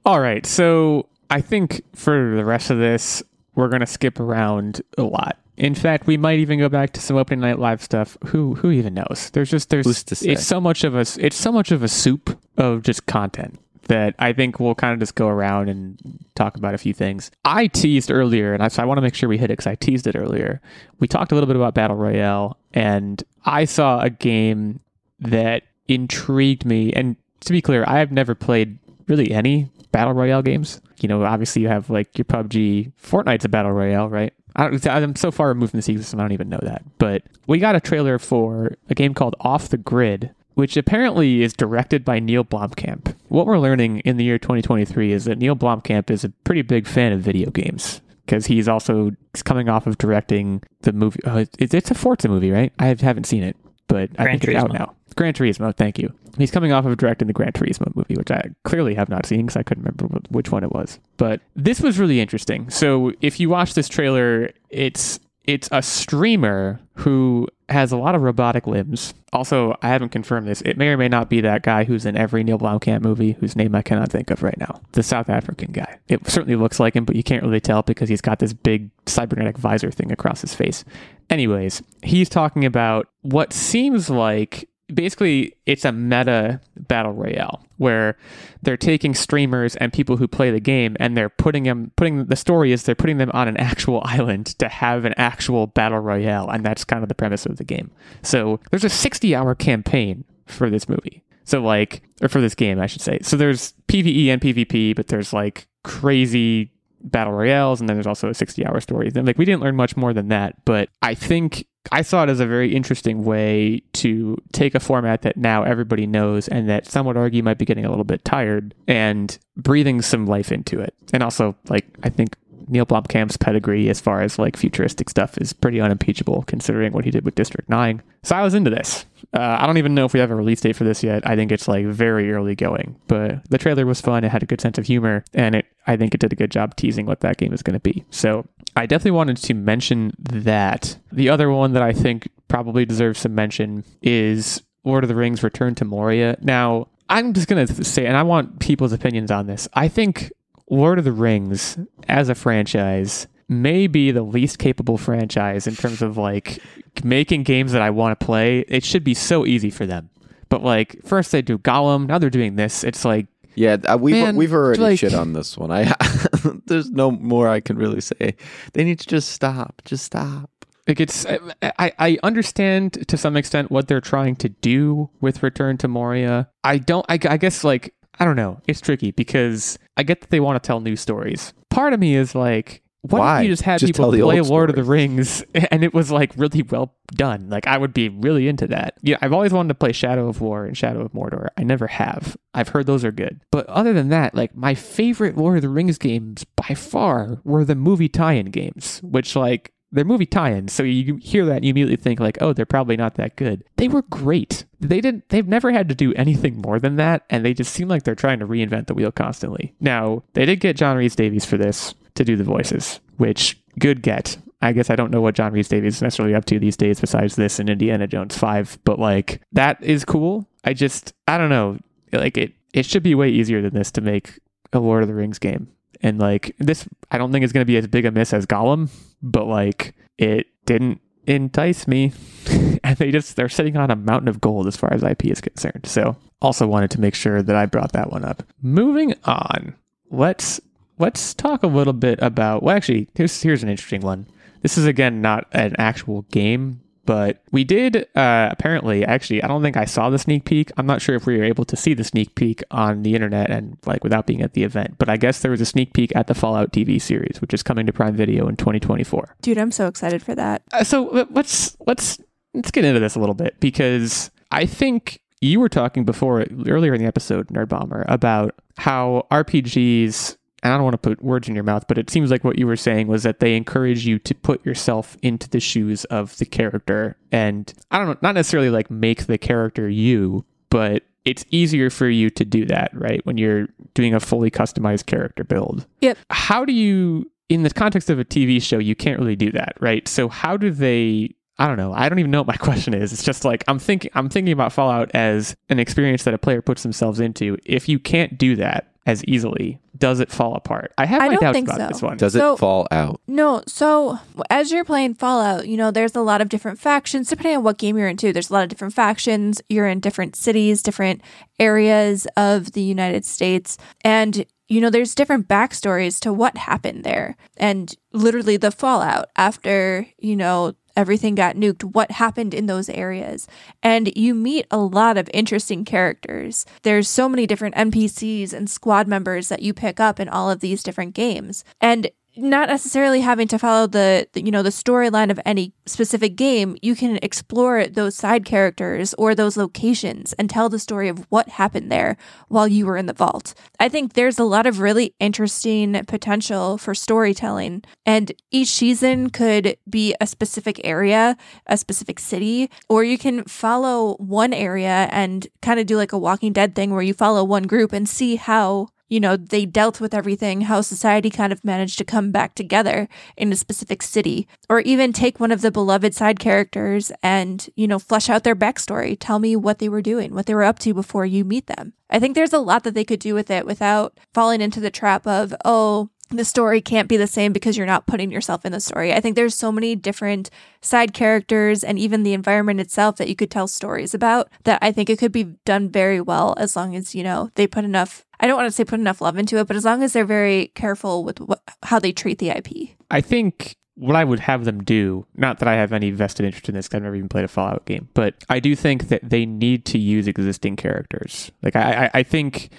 All right, so I think for the rest of this, we're gonna skip around a lot. In fact, we might even go back to some opening night live stuff. Who who even knows? There's just there's it's so much of a it's so much of a soup of just content that I think we'll kind of just go around and talk about a few things. I teased earlier, and I, so I want to make sure we hit it because I teased it earlier. We talked a little bit about Battle Royale, and I saw a game that intrigued me. And to be clear, I have never played really any battle royale games. You know, obviously you have like your PUBG, Fortnite's a battle royale, right? I I'm so far removed from the ecosystem, I don't even know that. But we got a trailer for a game called Off the Grid, which apparently is directed by Neil Blomkamp. What we're learning in the year 2023 is that Neil Blomkamp is a pretty big fan of video games because he's also coming off of directing the movie. Uh, it's, it's a Forza movie, right? I haven't seen it, but Gran I think Turismo. it's out now. Gran Turismo, thank you. He's coming off of directing the Gran Turismo movie, which I clearly have not seen because I couldn't remember which one it was. But this was really interesting. So if you watch this trailer, it's it's a streamer who has a lot of robotic limbs. Also, I haven't confirmed this. It may or may not be that guy who's in every Neil Blomkamp movie, whose name I cannot think of right now. The South African guy. It certainly looks like him, but you can't really tell because he's got this big cybernetic visor thing across his face. Anyways, he's talking about what seems like basically it's a meta battle royale where they're taking streamers and people who play the game and they're putting them putting the story is they're putting them on an actual island to have an actual battle royale and that's kind of the premise of the game. So there's a 60 hour campaign for this movie. So like or for this game i should say. So there's pve and pvp but there's like crazy battle royales and then there's also a 60 hour story. And like we didn't learn much more than that but i think I saw it as a very interesting way to take a format that now everybody knows and that some would argue might be getting a little bit tired and breathing some life into it. And also, like, I think Neil Blomkamp's pedigree as far as like futuristic stuff is pretty unimpeachable considering what he did with District 9. So I was into this. Uh, I don't even know if we have a release date for this yet. I think it's like very early going, but the trailer was fun. It had a good sense of humor, and it I think it did a good job teasing what that game is going to be. So I definitely wanted to mention that. The other one that I think probably deserves some mention is Lord of the Rings: Return to Moria. Now I'm just going to say, and I want people's opinions on this. I think Lord of the Rings as a franchise may be the least capable franchise in terms of like making games that I want to play. It should be so easy for them. But like first they do Gollum, now they're doing this. It's like yeah, uh, we've man, we've already like, shit on this one. I there's no more I can really say. They need to just stop. Just stop. Like it's, I, I understand to some extent what they're trying to do with Return to Moria. I don't, I, I guess like I don't know. It's tricky because I get that they want to tell new stories. Part of me is like, why, why? don't you just have just people play Lord of the Rings and it was like really well done? Like I would be really into that. Yeah, I've always wanted to play Shadow of War and Shadow of Mordor. I never have. I've heard those are good. But other than that, like my favorite Lord of the Rings games by far were the movie tie-in games, which like they're movie tie-ins, so you hear that and you immediately think like, oh, they're probably not that good. They were great. They didn't. They've never had to do anything more than that, and they just seem like they're trying to reinvent the wheel constantly. Now they did get John Rhys-Davies for this to do the voices, which good get. I guess I don't know what John Rhys-Davies is necessarily up to these days besides this and Indiana Jones Five, but like that is cool. I just I don't know. Like it it should be way easier than this to make a Lord of the Rings game. And like this, I don't think it's going to be as big a miss as Gollum, but like it didn't entice me. and they just they're sitting on a mountain of gold as far as IP is concerned. So also wanted to make sure that I brought that one up. Moving on, let's let's talk a little bit about. Well, actually, here's here's an interesting one. This is again not an actual game, but we did uh, apparently. Actually, I don't think I saw the sneak peek. I'm not sure if we were able to see the sneak peek on the internet and like without being at the event. But I guess there was a sneak peek at the Fallout TV series, which is coming to Prime Video in 2024. Dude, I'm so excited for that. Uh, so let's let's let's get into this a little bit because I think you were talking before earlier in the episode, Nerdbomber, about how RPGs I don't want to put words in your mouth, but it seems like what you were saying was that they encourage you to put yourself into the shoes of the character. And I don't know, not necessarily like make the character you, but it's easier for you to do that, right? When you're doing a fully customized character build. Yep. How do you, in the context of a TV show, you can't really do that, right? So how do they I don't know. I don't even know what my question is. It's just like I'm thinking I'm thinking about Fallout as an experience that a player puts themselves into. If you can't do that, as easily, does it fall apart? I have I my doubts about so. this one. Does so, it fall out? No. So as you're playing Fallout, you know, there's a lot of different factions depending on what game you're into. There's a lot of different factions. You're in different cities, different areas of the United States, and you know, there's different backstories to what happened there, and literally the fallout after you know everything got nuked, what happened in those areas. And you meet a lot of interesting characters. There's so many different NPCs and squad members that you pick up in all of these different games. And not necessarily having to follow the, you know the storyline of any specific game you can explore those side characters or those locations and tell the story of what happened there while you were in the vault. I think there's a lot of really interesting potential for storytelling and each season could be a specific area a specific city or you can follow one area and kind of do like a walking dead thing where you follow one group and see how you know, they dealt with everything, how society kind of managed to come back together in a specific city, or even take one of the beloved side characters and, you know, flesh out their backstory. Tell me what they were doing, what they were up to before you meet them. I think there's a lot that they could do with it without falling into the trap of, oh, the story can't be the same because you're not putting yourself in the story. I think there's so many different side characters and even the environment itself that you could tell stories about that I think it could be done very well as long as, you know, they put enough I don't want to say put enough love into it, but as long as they're very careful with what, how they treat the IP. I think what I would have them do, not that I have any vested interest in this, because I've never even played a Fallout game, but I do think that they need to use existing characters. Like I, I, I think,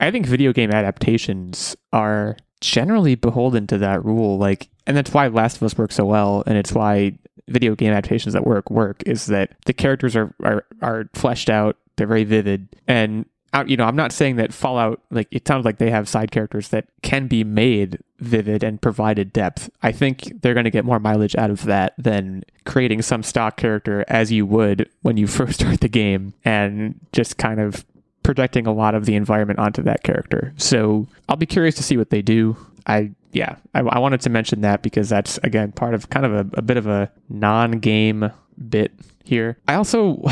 I think video game adaptations are generally beholden to that rule. Like, and that's why Last of Us works so well, and it's why video game adaptations that work work is that the characters are are, are fleshed out, they're very vivid, and uh, you know, I'm not saying that Fallout, like, it sounds like they have side characters that can be made vivid and provided depth. I think they're going to get more mileage out of that than creating some stock character as you would when you first start the game and just kind of projecting a lot of the environment onto that character. So I'll be curious to see what they do. I yeah, I, I wanted to mention that because that's again part of kind of a, a bit of a non-game bit here. I also,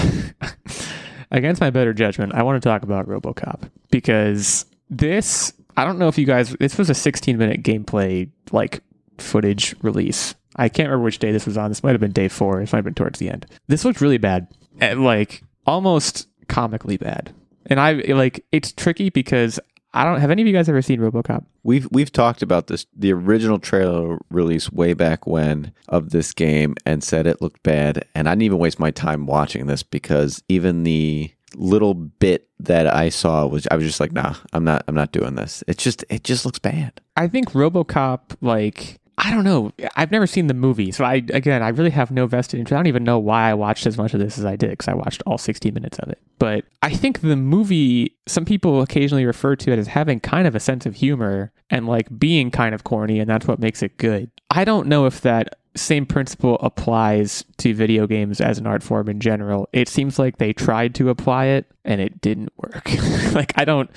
against my better judgment, I want to talk about RoboCop because this. I don't know if you guys. This was a 16 minute gameplay like footage release. I can't remember which day this was on. This might have been day four. This might have been towards the end. This looked really bad, and like almost comically bad. And I like it's tricky because I don't have any of you guys ever seen RoboCop? We've we've talked about this the original trailer release way back when of this game and said it looked bad and I didn't even waste my time watching this because even the little bit that I saw was I was just like nah I'm not I'm not doing this. It just it just looks bad. I think RoboCop like I don't know. I've never seen the movie, so I again, I really have no vested interest. I don't even know why I watched as much of this as I did because I watched all 60 minutes of it. But I think the movie, some people occasionally refer to it as having kind of a sense of humor and like being kind of corny, and that's what makes it good. I don't know if that same principle applies to video games as an art form in general. It seems like they tried to apply it and it didn't work. like I don't,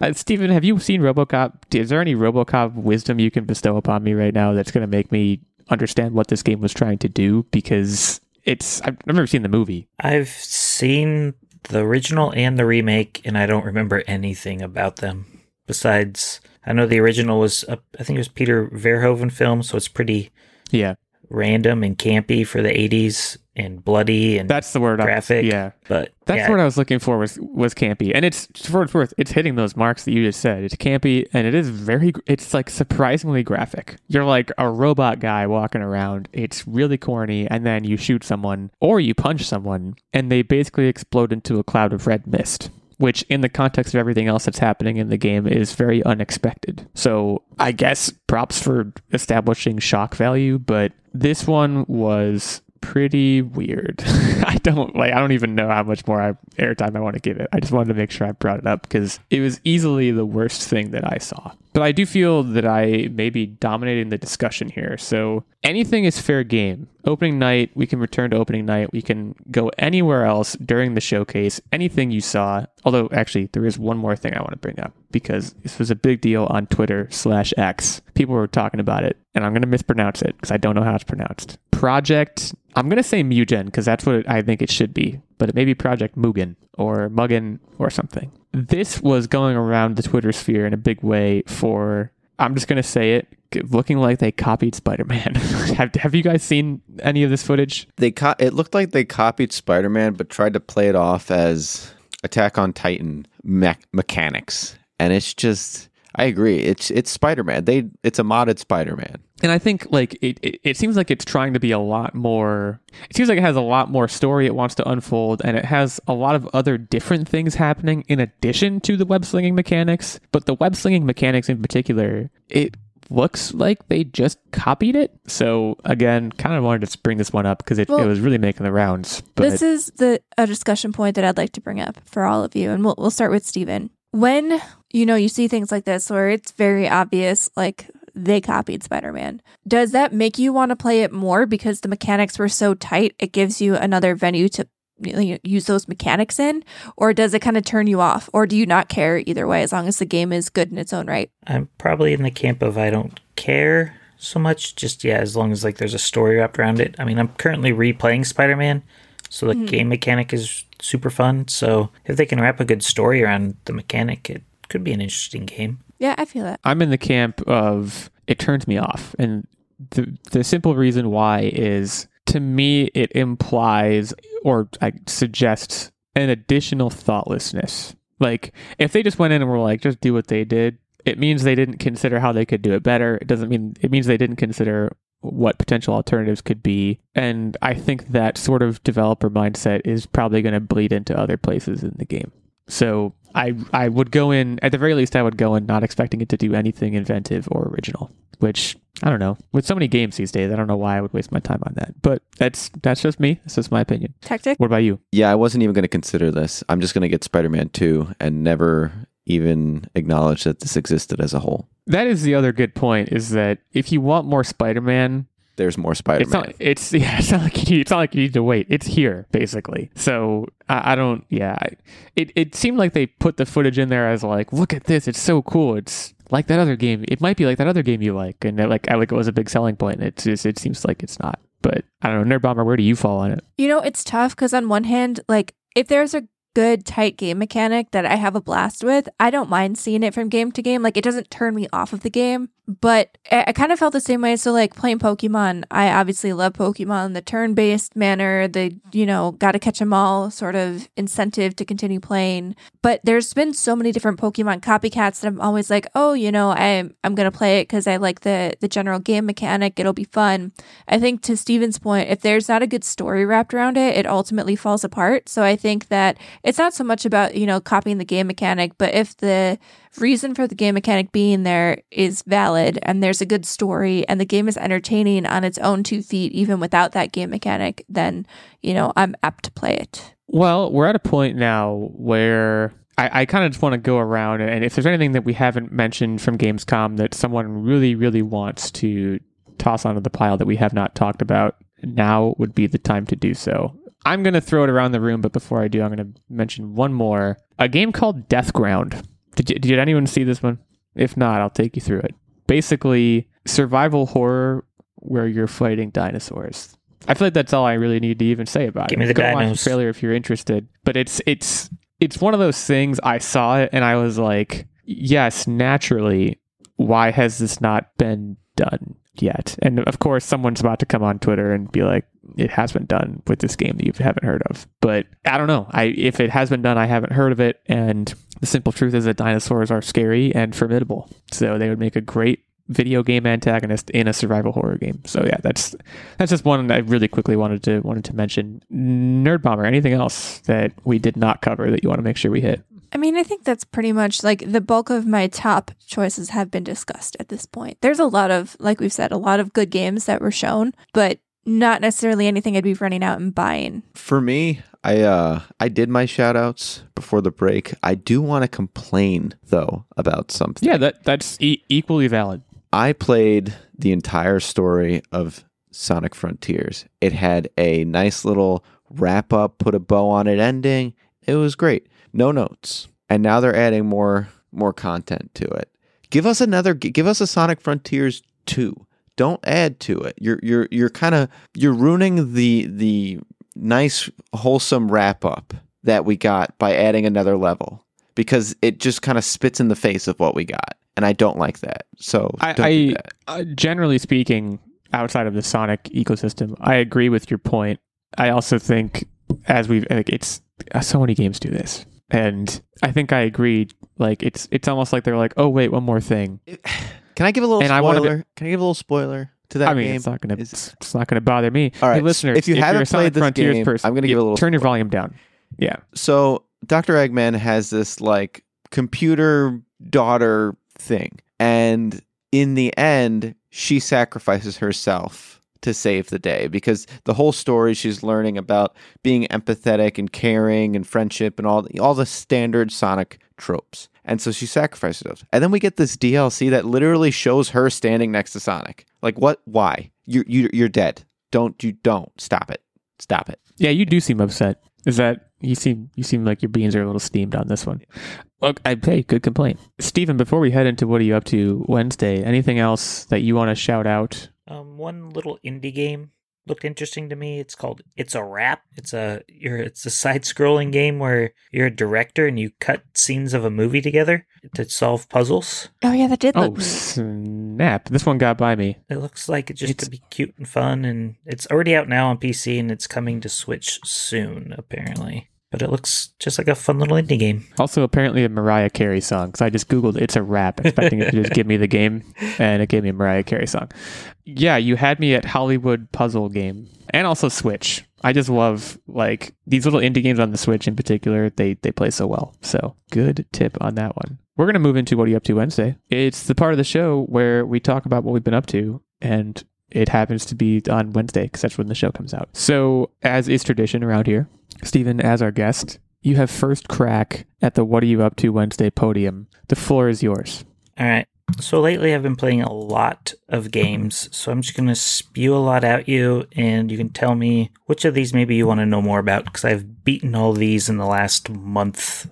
uh, Steven, have you seen RoboCop? Is there any RoboCop wisdom you can bestow upon me right now that's going to make me understand what this game was trying to do? Because it's I've never seen the movie. I've seen the original and the remake, and I don't remember anything about them besides. I know the original was, I think it was Peter Verhoeven film, so it's pretty yeah. random and campy for the 80s and bloody and that's the word graphic I, yeah. but that's yeah. word i was looking for was was campy. And it's for its worth it's hitting those marks that you just said. It's campy and it is very it's like surprisingly graphic. You're like a robot guy walking around. It's really corny and then you shoot someone or you punch someone and they basically explode into a cloud of red mist which in the context of everything else that's happening in the game is very unexpected. So I guess props for establishing shock value, but this one was pretty weird. I don't like I don't even know how much more I, airtime I want to give it. I just wanted to make sure I brought it up because it was easily the worst thing that I saw. But I do feel that I may be dominating the discussion here. So anything is fair game. Opening night, we can return to opening night. We can go anywhere else during the showcase. Anything you saw. Although actually there is one more thing I want to bring up because this was a big deal on Twitter slash X. People were talking about it, and I'm going to mispronounce it because I don't know how it's pronounced. Project I'm going to say Mugen because that's what I think it should be, but it may be Project Mugen or Mugen or something. This was going around the Twitter sphere in a big way for, I'm just to say it, looking like they copied Spider Man. have, have you guys seen any of this footage? They co- It looked like they copied Spider Man, but tried to play it off as Attack on Titan me- mechanics. And it's just. I agree. It's it's Spider Man. They it's a modded Spider Man. And I think like it, it, it seems like it's trying to be a lot more. It seems like it has a lot more story it wants to unfold, and it has a lot of other different things happening in addition to the web slinging mechanics. But the web slinging mechanics in particular, it looks like they just copied it. So again, kind of wanted to bring this one up because it, well, it was really making the rounds. But this is the a discussion point that I'd like to bring up for all of you, and we'll we'll start with Steven. When you know you see things like this where it's very obvious, like they copied Spider-Man. Does that make you want to play it more because the mechanics were so tight? It gives you another venue to use those mechanics in or does it kind of turn you off or do you not care either way as long as the game is good in its own right i'm probably in the camp of i don't care so much just yeah as long as like there's a story wrapped around it i mean i'm currently replaying spider-man so the mm-hmm. game mechanic is super fun so if they can wrap a good story around the mechanic it could be an interesting game yeah i feel it. i'm in the camp of it turns me off and the the simple reason why is to me, it implies or I suggests an additional thoughtlessness. Like if they just went in and were like, just do what they did, it means they didn't consider how they could do it better. It doesn't mean it means they didn't consider what potential alternatives could be. And I think that sort of developer mindset is probably going to bleed into other places in the game. So I I would go in at the very least I would go in not expecting it to do anything inventive or original, which I don't know. With so many games these days, I don't know why I would waste my time on that. But that's that's just me. That's just my opinion. Techtic. What about you? Yeah, I wasn't even going to consider this. I'm just going to get Spider-Man 2 and never even acknowledge that this existed as a whole. That is the other good point is that if you want more Spider-Man, there's more Spider-Man. It's not. It's yeah. It's not like you. Need, it's not like you need to wait. It's here basically. So I, I don't. Yeah. I, it it seemed like they put the footage in there as like, look at this. It's so cool. It's like that other game. It might be like that other game you like, and it, like I like it was a big selling point. And it's just it seems like it's not. But I don't know, Nerdbomber. Where do you fall on it? You know, it's tough because on one hand, like if there's a good tight game mechanic that I have a blast with, I don't mind seeing it from game to game. Like it doesn't turn me off of the game, but I, I kind of felt the same way. So like playing Pokemon, I obviously love Pokemon, the turn-based manner, the you know got to catch them all sort of incentive to continue playing. But there's been so many different Pokemon copycats that I'm always like, oh, you know, I'm I'm gonna play it because I like the the general game mechanic. It'll be fun. I think to Steven's point, if there's not a good story wrapped around it, it ultimately falls apart. So I think that it's not so much about, you know, copying the game mechanic, but if the reason for the game mechanic being there is valid and there's a good story and the game is entertaining on its own two feet, even without that game mechanic, then, you know, I'm apt to play it. Well, we're at a point now where I, I kind of just want to go around and if there's anything that we haven't mentioned from Gamescom that someone really, really wants to toss onto the pile that we have not talked about, now would be the time to do so. I'm going to throw it around the room, but before I do, I'm going to mention one more. A game called Deathground. Did, you, did anyone see this one? If not, I'll take you through it. Basically, survival horror where you're fighting dinosaurs. I feel like that's all I really need to even say about Give it. Me the Go dinos. watch the trailer if you're interested. But it's it's it's one of those things. I saw it and I was like, yes, naturally. Why has this not been done yet? And of course, someone's about to come on Twitter and be like, it has been done with this game that you haven't heard of. But I don't know. I if it has been done, I haven't heard of it. And the simple truth is that dinosaurs are scary and formidable. So they would make a great video game antagonist in a survival horror game. So yeah, that's that's just one I really quickly wanted to wanted to mention. Nerdbomber. Anything else that we did not cover that you want to make sure we hit? I mean, I think that's pretty much like the bulk of my top choices have been discussed at this point. There's a lot of, like we've said, a lot of good games that were shown, but not necessarily anything I'd be running out and buying. For me, I uh I did my shout outs before the break. I do want to complain though about something. Yeah, that that's e- equally valid. I played the entire story of Sonic Frontiers. It had a nice little wrap up, put a bow on it ending. It was great. No notes. And now they're adding more more content to it. Give us another give us a Sonic Frontiers 2 don't add to it. You're you're you're kind of you're ruining the the nice wholesome wrap up that we got by adding another level because it just kind of spits in the face of what we got, and I don't like that. So I, I uh, generally speaking, outside of the Sonic ecosystem, I agree with your point. I also think as we've like, it's uh, so many games do this. And I think I agreed. Like it's it's almost like they're like, oh wait, one more thing. Can I give a little And I spoiler? to- Can I give a little spoiler to that I mean, game? it's not gonna Is- it's, it's not gonna bother me. All right, hey, listeners, if you you're haven't played this Frontiers game, person, I'm gonna give a little turn your volume down. Yeah, So Dr. Eggman has this like computer daughter thing. And in the end, she sacrifices herself to save the day because the whole story she's learning about being empathetic and caring and friendship and all the, all the standard Sonic tropes. And so she sacrifices those. And then we get this DLC that literally shows her standing next to Sonic. Like what? Why? You you you're dead. Don't you don't stop it. Stop it. yeah, you do seem upset. Is that you seem you seem like your beans are a little steamed on this one? Look, I hey, good complaint, Steven. Before we head into what are you up to Wednesday? Anything else that you want to shout out? Um, one little indie game looked interesting to me. It's called It's a Wrap. It's a you're it's a side-scrolling game where you're a director and you cut scenes of a movie together to solve puzzles. Oh yeah, that did Oh look. neat. snap! This one got by me. It looks like it just It's- to be cute and fun, and it's already out now on PC and it's coming to Switch soon, apparently. But it looks just like a fun little indie game. Also, apparently a Mariah Carey song because I just googled it's a rap, expecting it to just give me the game, and it gave me a Mariah Carey song. Yeah, you had me at Hollywood Puzzle Game, and also Switch. I just love like these little indie games on the Switch in particular. They they play so well. So good tip on that one. We're gonna move into what are you up to Wednesday. It's the part of the show where we talk about what we've been up to, and it happens to be on Wednesday because that's when the show comes out. So as is tradition around here, Steven, as our guest, you have first crack at the What Are You Up to Wednesday podium. The floor is yours. All right. So lately I've been playing a lot of games. So I'm just going to spew a lot at you and you can tell me which of these maybe you want to know more about because I've beaten all these in the last month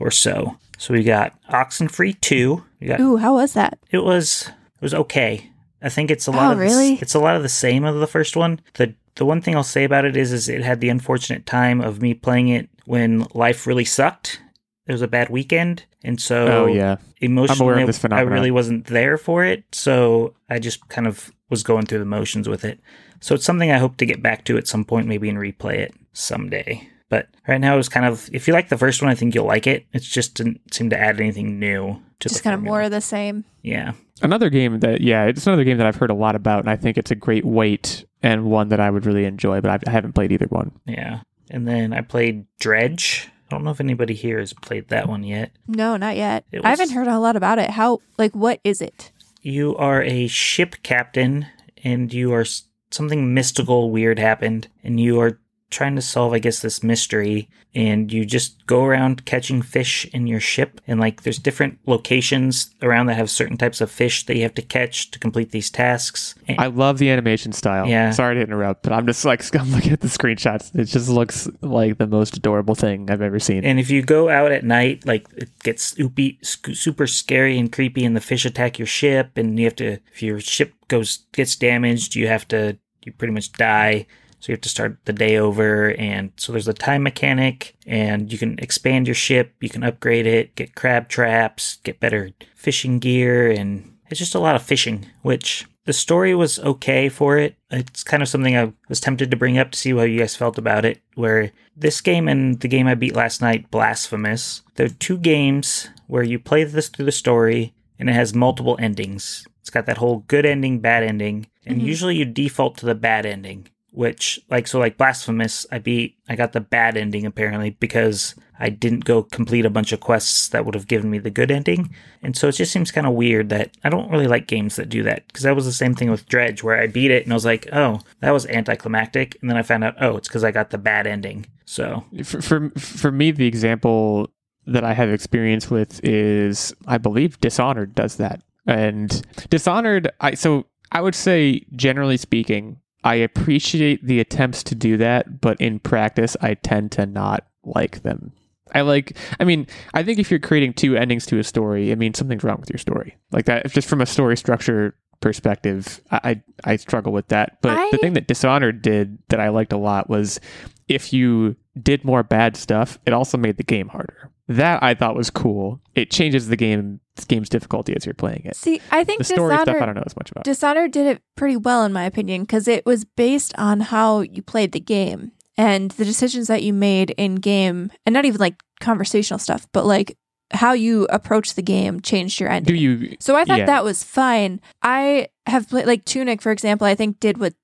or so. So we got Oxenfree 2. We got Ooh, how was that? it was it was okay. I think it's a lot Oh, of the really? it's a lot of the same of the first one. The the one thing I'll say about it is is it had the unfortunate time of me playing it when life really sucked. It was a bad weekend, and so Oh, yeah. emotionally this I really wasn't there for it. So I just kind of was going through the motions with it. So it's something I hope to get back to at some point, maybe and replay it someday. But right now, it was kind of if you like the first one, I think you'll like it. It just didn't seem to add anything new to Just kind of more of the same. Yeah. Another game that, yeah, it's another game that I've heard a lot about, and I think it's a great weight and one that I would really enjoy, but I've, I haven't played either one. Yeah. And then I played Dredge. I don't know if anybody here has played that one yet. No, not yet. It I haven't heard a lot about it. How like what is it? You are a ship captain and you are something mystical weird happened and you are trying to solve I guess this mystery and you just go around catching fish in your ship and like there's different locations around that have certain types of fish that you have to catch to complete these tasks. And- I love the animation style. Yeah. Sorry to interrupt, but I'm just like, I'm looking at the screenshots. It just looks like the most adorable thing I've ever seen. And if you go out at night, like it gets sc- super scary and creepy, and the fish attack your ship, and you have to, if your ship goes gets damaged, you have to, you pretty much die. So you have to start the day over, and so there's a time mechanic, and you can expand your ship, you can upgrade it, get crab traps, get better fishing gear, and it's just a lot of fishing. Which the story was okay for it. It's kind of something I was tempted to bring up to see how you guys felt about it. Where this game and the game I beat last night, Blasphemous, they're two games where you play this through the story and it has multiple endings. It's got that whole good ending, bad ending, and mm-hmm. usually you default to the bad ending. Which, like, so, like Blasphemous, I beat, I got the bad ending apparently because I didn't go complete a bunch of quests that would have given me the good ending. And so it just seems kind of weird that I don't really like games that do that because that was the same thing with Dredge where I beat it and I was like, oh, that was anticlimactic. And then I found out, oh, it's because I got the bad ending. So, for, for for me, the example that I have experience with is, I believe, Dishonored does that. And Dishonored, I so I would say, generally speaking, I appreciate the attempts to do that, but in practice, I tend to not like them. I like, I mean, I think if you're creating two endings to a story, I mean, something's wrong with your story. Like that, just from a story structure perspective, I I, I struggle with that. But the thing that Dishonored did that I liked a lot was if you did more bad stuff, it also made the game harder. That I thought was cool. It changes the game game's difficulty as you're playing it. See, I think The story stuff I don't know as much about. Dishonored did it pretty well in my opinion because it was based on how you played the game. and the decisions that you made in game, and not even like conversational stuff, but like how you approach the game changed your ending. Do you? So I thought yeah. that was fine. I have played like Tunic, for example. I think did what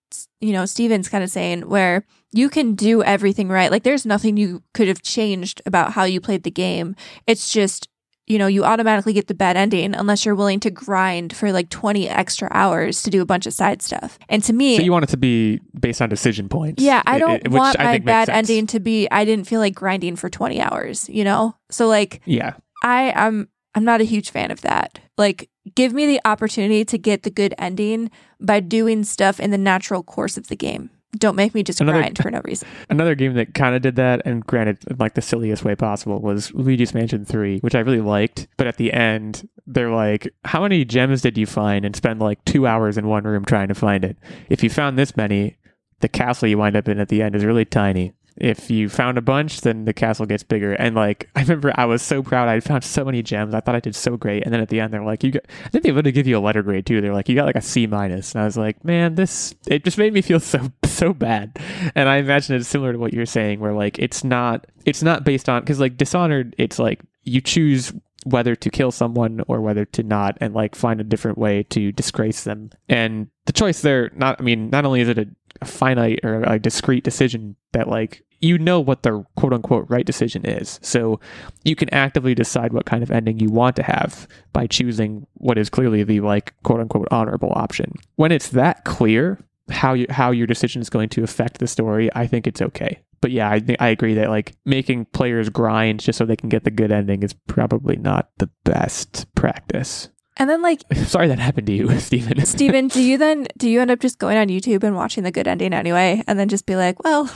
you know Steven's kind of saying, where you can do everything right. Like there's nothing you could have changed about how you played the game. It's just you know you automatically get the bad ending unless you're willing to grind for like 20 extra hours to do a bunch of side stuff. And to me, So you want it to be based on decision points? yeah, I don't it- which want I my bad ending to be. I didn't feel like grinding for 20 hours. You know, so like Yeah, I am I'm not a huge fan of that. Like give me the opportunity to get the good ending by doing stuff in the natural course of the game. Don't make me just Another- grind for no reason. another game that kind of did that, and granted, in, like the silliest way possible, was Luigi's Mansion Three, which I really liked. But at the end, they're like, "How many gems did you find?" And spend like two hours in one room trying to find it. If you found this many, the castle you wind up in at the end is really tiny. If you found a bunch, then the castle gets bigger. And like, I remember I was so proud. I found so many gems. I thought I did so great. And then at the end, they're like, "You got." I think they would have give you a letter grade too. They're like, "You got like a C minus." And I was like, "Man, this." It just made me feel so so bad. And I imagine it's similar to what you're saying, where like it's not it's not based on because like Dishonored, it's like you choose whether to kill someone or whether to not and like find a different way to disgrace them and the choice there not i mean not only is it a, finite or a discrete decision that like you know what the quote unquote right decision is. So you can actively decide what kind of ending you want to have by choosing what is clearly the like quote unquote honorable option. When it's that clear how you how your decision is going to affect the story i think it's okay. But yeah, I I agree that like making players grind just so they can get the good ending is probably not the best practice. And then like Sorry that happened to you, Steven. Steven, do you then do you end up just going on YouTube and watching the good ending anyway and then just be like, well,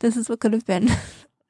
this is what could have been.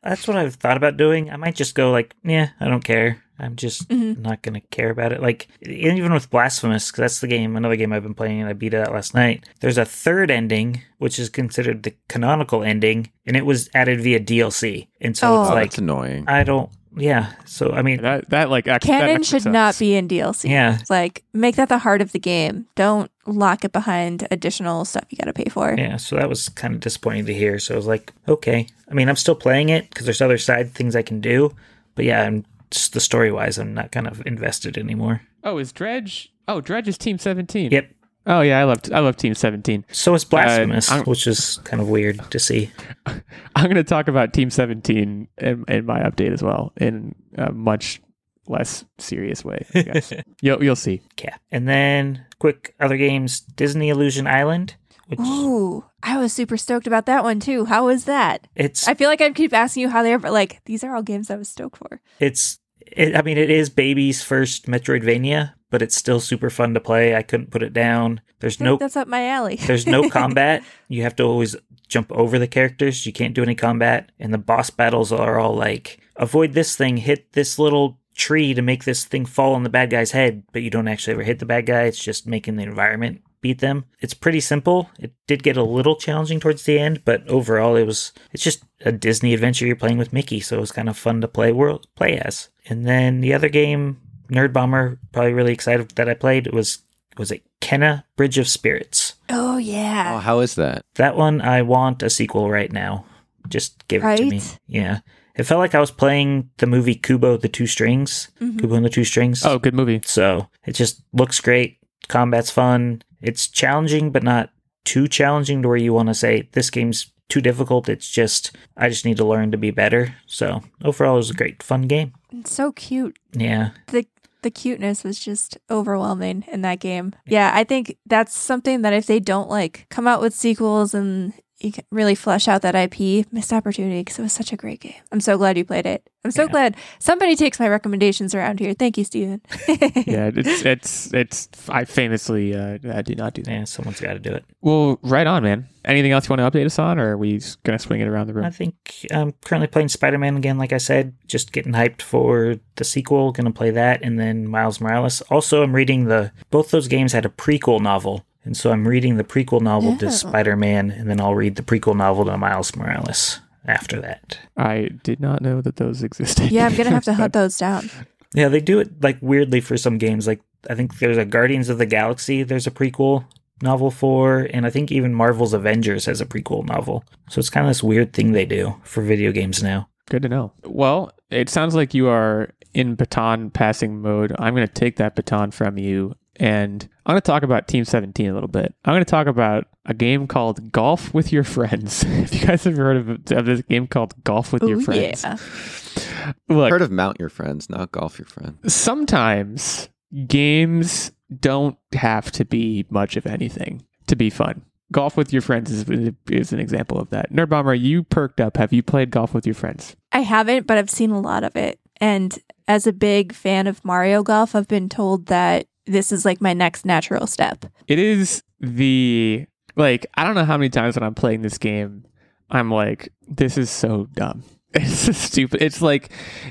That's what I've thought about doing. I might just go like, yeah, I don't care. I'm just Mhm. not gonna care about it. Like even with Blasphemous, because that's the game, another game I've been playing, and I beat it out last night. There's a third ending, which is considered the canonical ending, and it was added via DLC. And so Oh. it's Oh, like, that's annoying. I don't. Yeah. So I mean, that that like actually, that Canon actually should not be in DLC. yeah, Like make that the heart of the game. Don't lock it behind additional stuff you got to pay for. yeah. So that was kind of disappointing to hear. So I was like, okay. I mean, I'm still playing it because there's other side things I can do, but yeah, I'm just the story wise, I'm not kind of invested anymore. Oh, is Dredge? Oh, Dredge is Team Seventeen. Yep. Oh yeah, I love I love Team Seventeen. So is uh, Blasphemous, I'm- which is kind of weird to see. I'm going to talk about Team 17 in, in my update as well in a much less serious way. I guess. you'll you'll see. Yeah. And then quick other games, Disney Illusion Island, which Ooh, I was super stoked about that one too. How was that? it's I feel like I keep asking you how they are, but like these are all games I was stoked for. it's it, I mean it is baby's first Metroidvania, but it's still super fun to play. I couldn't put it down. There's no that's up my alley. there's no combat. You have to always jump over the characters. You can't do any combat. And the boss battles are all like avoid this thing, hit this little tree to make this thing fall on the bad guy's head, but you don't actually ever hit the bad guy. It's just making the environment beat them. It's pretty simple. It did get a little challenging towards the end, but overall it was it's just a Disney adventure you're playing with Mickey, so it was kind of fun to play world play as. And then the other game, Nerd Bomber, probably really excited that I played was was it Kena Bridge of Spirits. oh yeah. Oh, how is that? That one I want a sequel right now. Just give it to me. Right? Yeah. It felt like I was playing the movie Kubo the Two Strings. Mhm. Kubo and the Two Strings. Oh, good movie. So it just looks great. Combat's fun. It's challenging, but not too challenging to where you want to say this game's too difficult. It's just I just need to learn to be better. So overall, it was a great, fun game. It's so cute. Yeah, The the cuteness was just overwhelming in that game. Yeah, I think that's something that if they don't like come out with sequels and you can really flesh out that IP, missed opportunity because it was such a great game. I'm so glad you played it. I'm so Yeah. glad somebody takes my recommendations around here. Thank you, Steven. Yeah, it's it's it's. I famously uh, I do not do that. yeah. Someone's got to do it. Well, right on, man. Anything else you want to update us on, or are we just gonna swing it around the room? I think I'm currently playing Spider Man again, like I said, just getting hyped for the sequel. Gonna play that, and then Miles Morales. Also, I'm reading the both those games had a prequel novel, and so I'm reading the prequel novel Oh. to Spider Man, and then I'll read the prequel novel to Miles Morales after that. I did not know that those existed. yeah, I'm gonna have to hunt those down. Yeah, they do it like weirdly for some games. Like I think there's a Guardians of the Galaxy. There's a prequel novel for, and I think even Marvel's Avengers has a prequel novel. So it's kind of this weird thing they do for video games now. Good to know. Well, it sounds like you are in baton passing mode. I'm going to take that baton from you and I'm going to talk about Team 17 a little bit. I'm going to talk about a game called Golf with Your Friends. if you guys have heard of, of this game called Golf with Ooh, Your Friends, yeah. look, Heard of Mount Your Friends, not Golf Your Friends. sometimes games don't have to be much of anything to be fun. Golf with your friends is, is an example of that. Nerd Bomber, you perked up. Have you played golf with your friends? I haven't, but I've seen a lot of it. And as a big fan of Mario Golf, I've been told that this is like my next natural step. It is the like I don't know how many times when I'm playing this game, I'm like, this is so dumb. It's stupid. It's like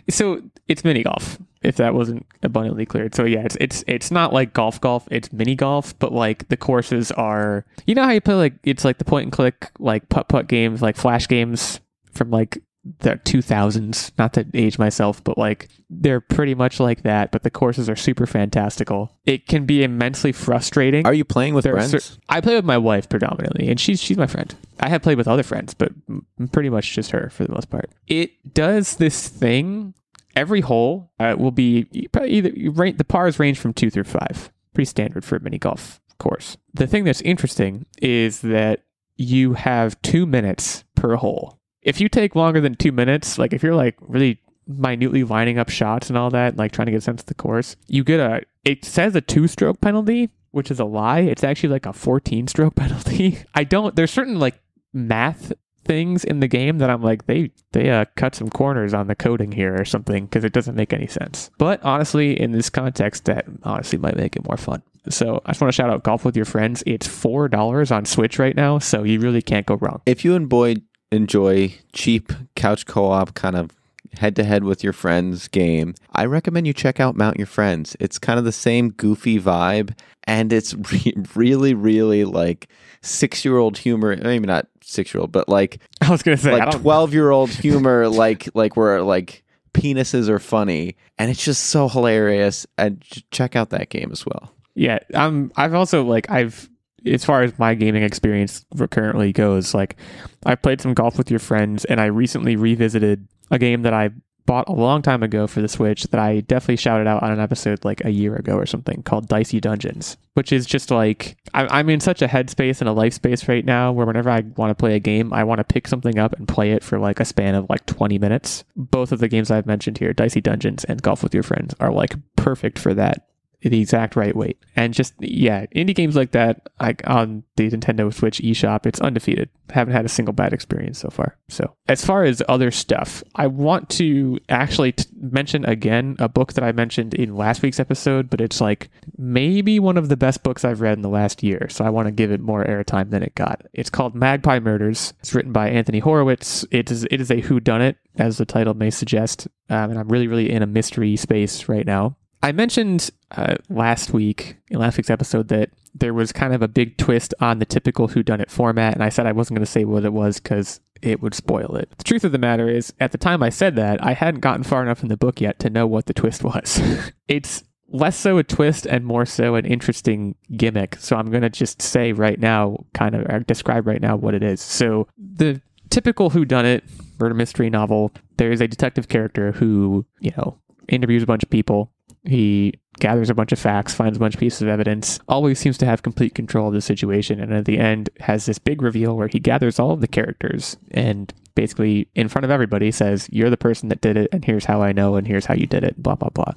so it's mini golf. If that wasn't abundantly clear, so yeah, it's it's it's not like golf golf. It's mini golf, but like the courses are. You know how you play like it's like the point and click like putt putt games, like flash games from like the 2000s not to age myself but like they're pretty much like that but the courses are super fantastical it can be immensely frustrating Are you playing with there friends? cer- I play with my wife predominantly, and she's she's my friend. I have played with other friends, but m- pretty much just her for the most part. It does this thing. Every hole uh, will be probably either you rank, the pars range from two through five, pretty standard for a mini golf course. The thing that's interesting is that you have two minutes per hole. If you take longer than two minutes, like if you're like really minutely lining up shots and all that, like trying to get a sense of the course, you get a. It says a two stroke penalty, which is a lie. It's actually like a 14 stroke penalty. I don't. There's certain like math things in the game that I'm like they they uh, cut some corners on the coding here or something because it doesn't make any sense. But honestly, in this context, that honestly might make it more fun. So I just want to shout out Golf with Your Friends. It's four dollars on Switch right now, so you really can't go wrong. If you and Boyd enjoy cheap couch co-op kind of head-to-head with your friends game, I recommend you check out Mount Your Friends. It's kind of the same goofy vibe, and it's re- really, really like six-year-old humor. Maybe not six-year-old, but like I was gonna say like twelve-year-old humor, like like where like penises are funny, and it's just so hilarious. And check out that game as well. Yeah, I'm. I've also like I've as far as my gaming experience currently goes, like I played some golf with your friends, and I recently revisited a game that I bought a long time ago for the Switch that I definitely shouted out on an episode like a year ago or something called Dicey Dungeons, which is just like I, I'm in such a headspace and a life space right now where whenever I want to play a game, I want to pick something up and play it for like a span of like 20 minutes. Both of the games I've mentioned here, Dicey Dungeons and Golf with Your Friends, are like perfect for that the exact right weight. And just yeah, indie games like that, like on the Nintendo Switch eShop, it's undefeated. Haven't had a single bad experience so far. So as far as other stuff, I want to actually t- mention again a book that I mentioned in last week's episode, but it's like maybe one of the best books I've read in the last year. So I want to give it more airtime than it got. It's called Magpie Murders. It's written by Anthony Horowitz. It is it is a whodunit, as the title may suggest. Um, and I'm really really in a mystery space right now. I mentioned uh, last week in last week's episode that there was kind of a big twist on the typical whodunit format, and I said I wasn't going to say what it was because it would spoil it. The truth of the matter is, at the time I said that, I hadn't gotten far enough in the book yet to know what the twist was. it's less so a twist and more so an interesting gimmick. So I'm going to just say right now, kind of describe right now what it is. So the typical whodunit murder mystery novel, there is a detective character who, you know, interviews a bunch of people. He gathers a bunch of facts, finds a bunch of pieces of evidence, always seems to have complete control of the situation, and at the end has this big reveal where he gathers all of the characters and basically in front of everybody says, You're the person that did it, and here's how I know, and here's how you did it, blah, blah, blah.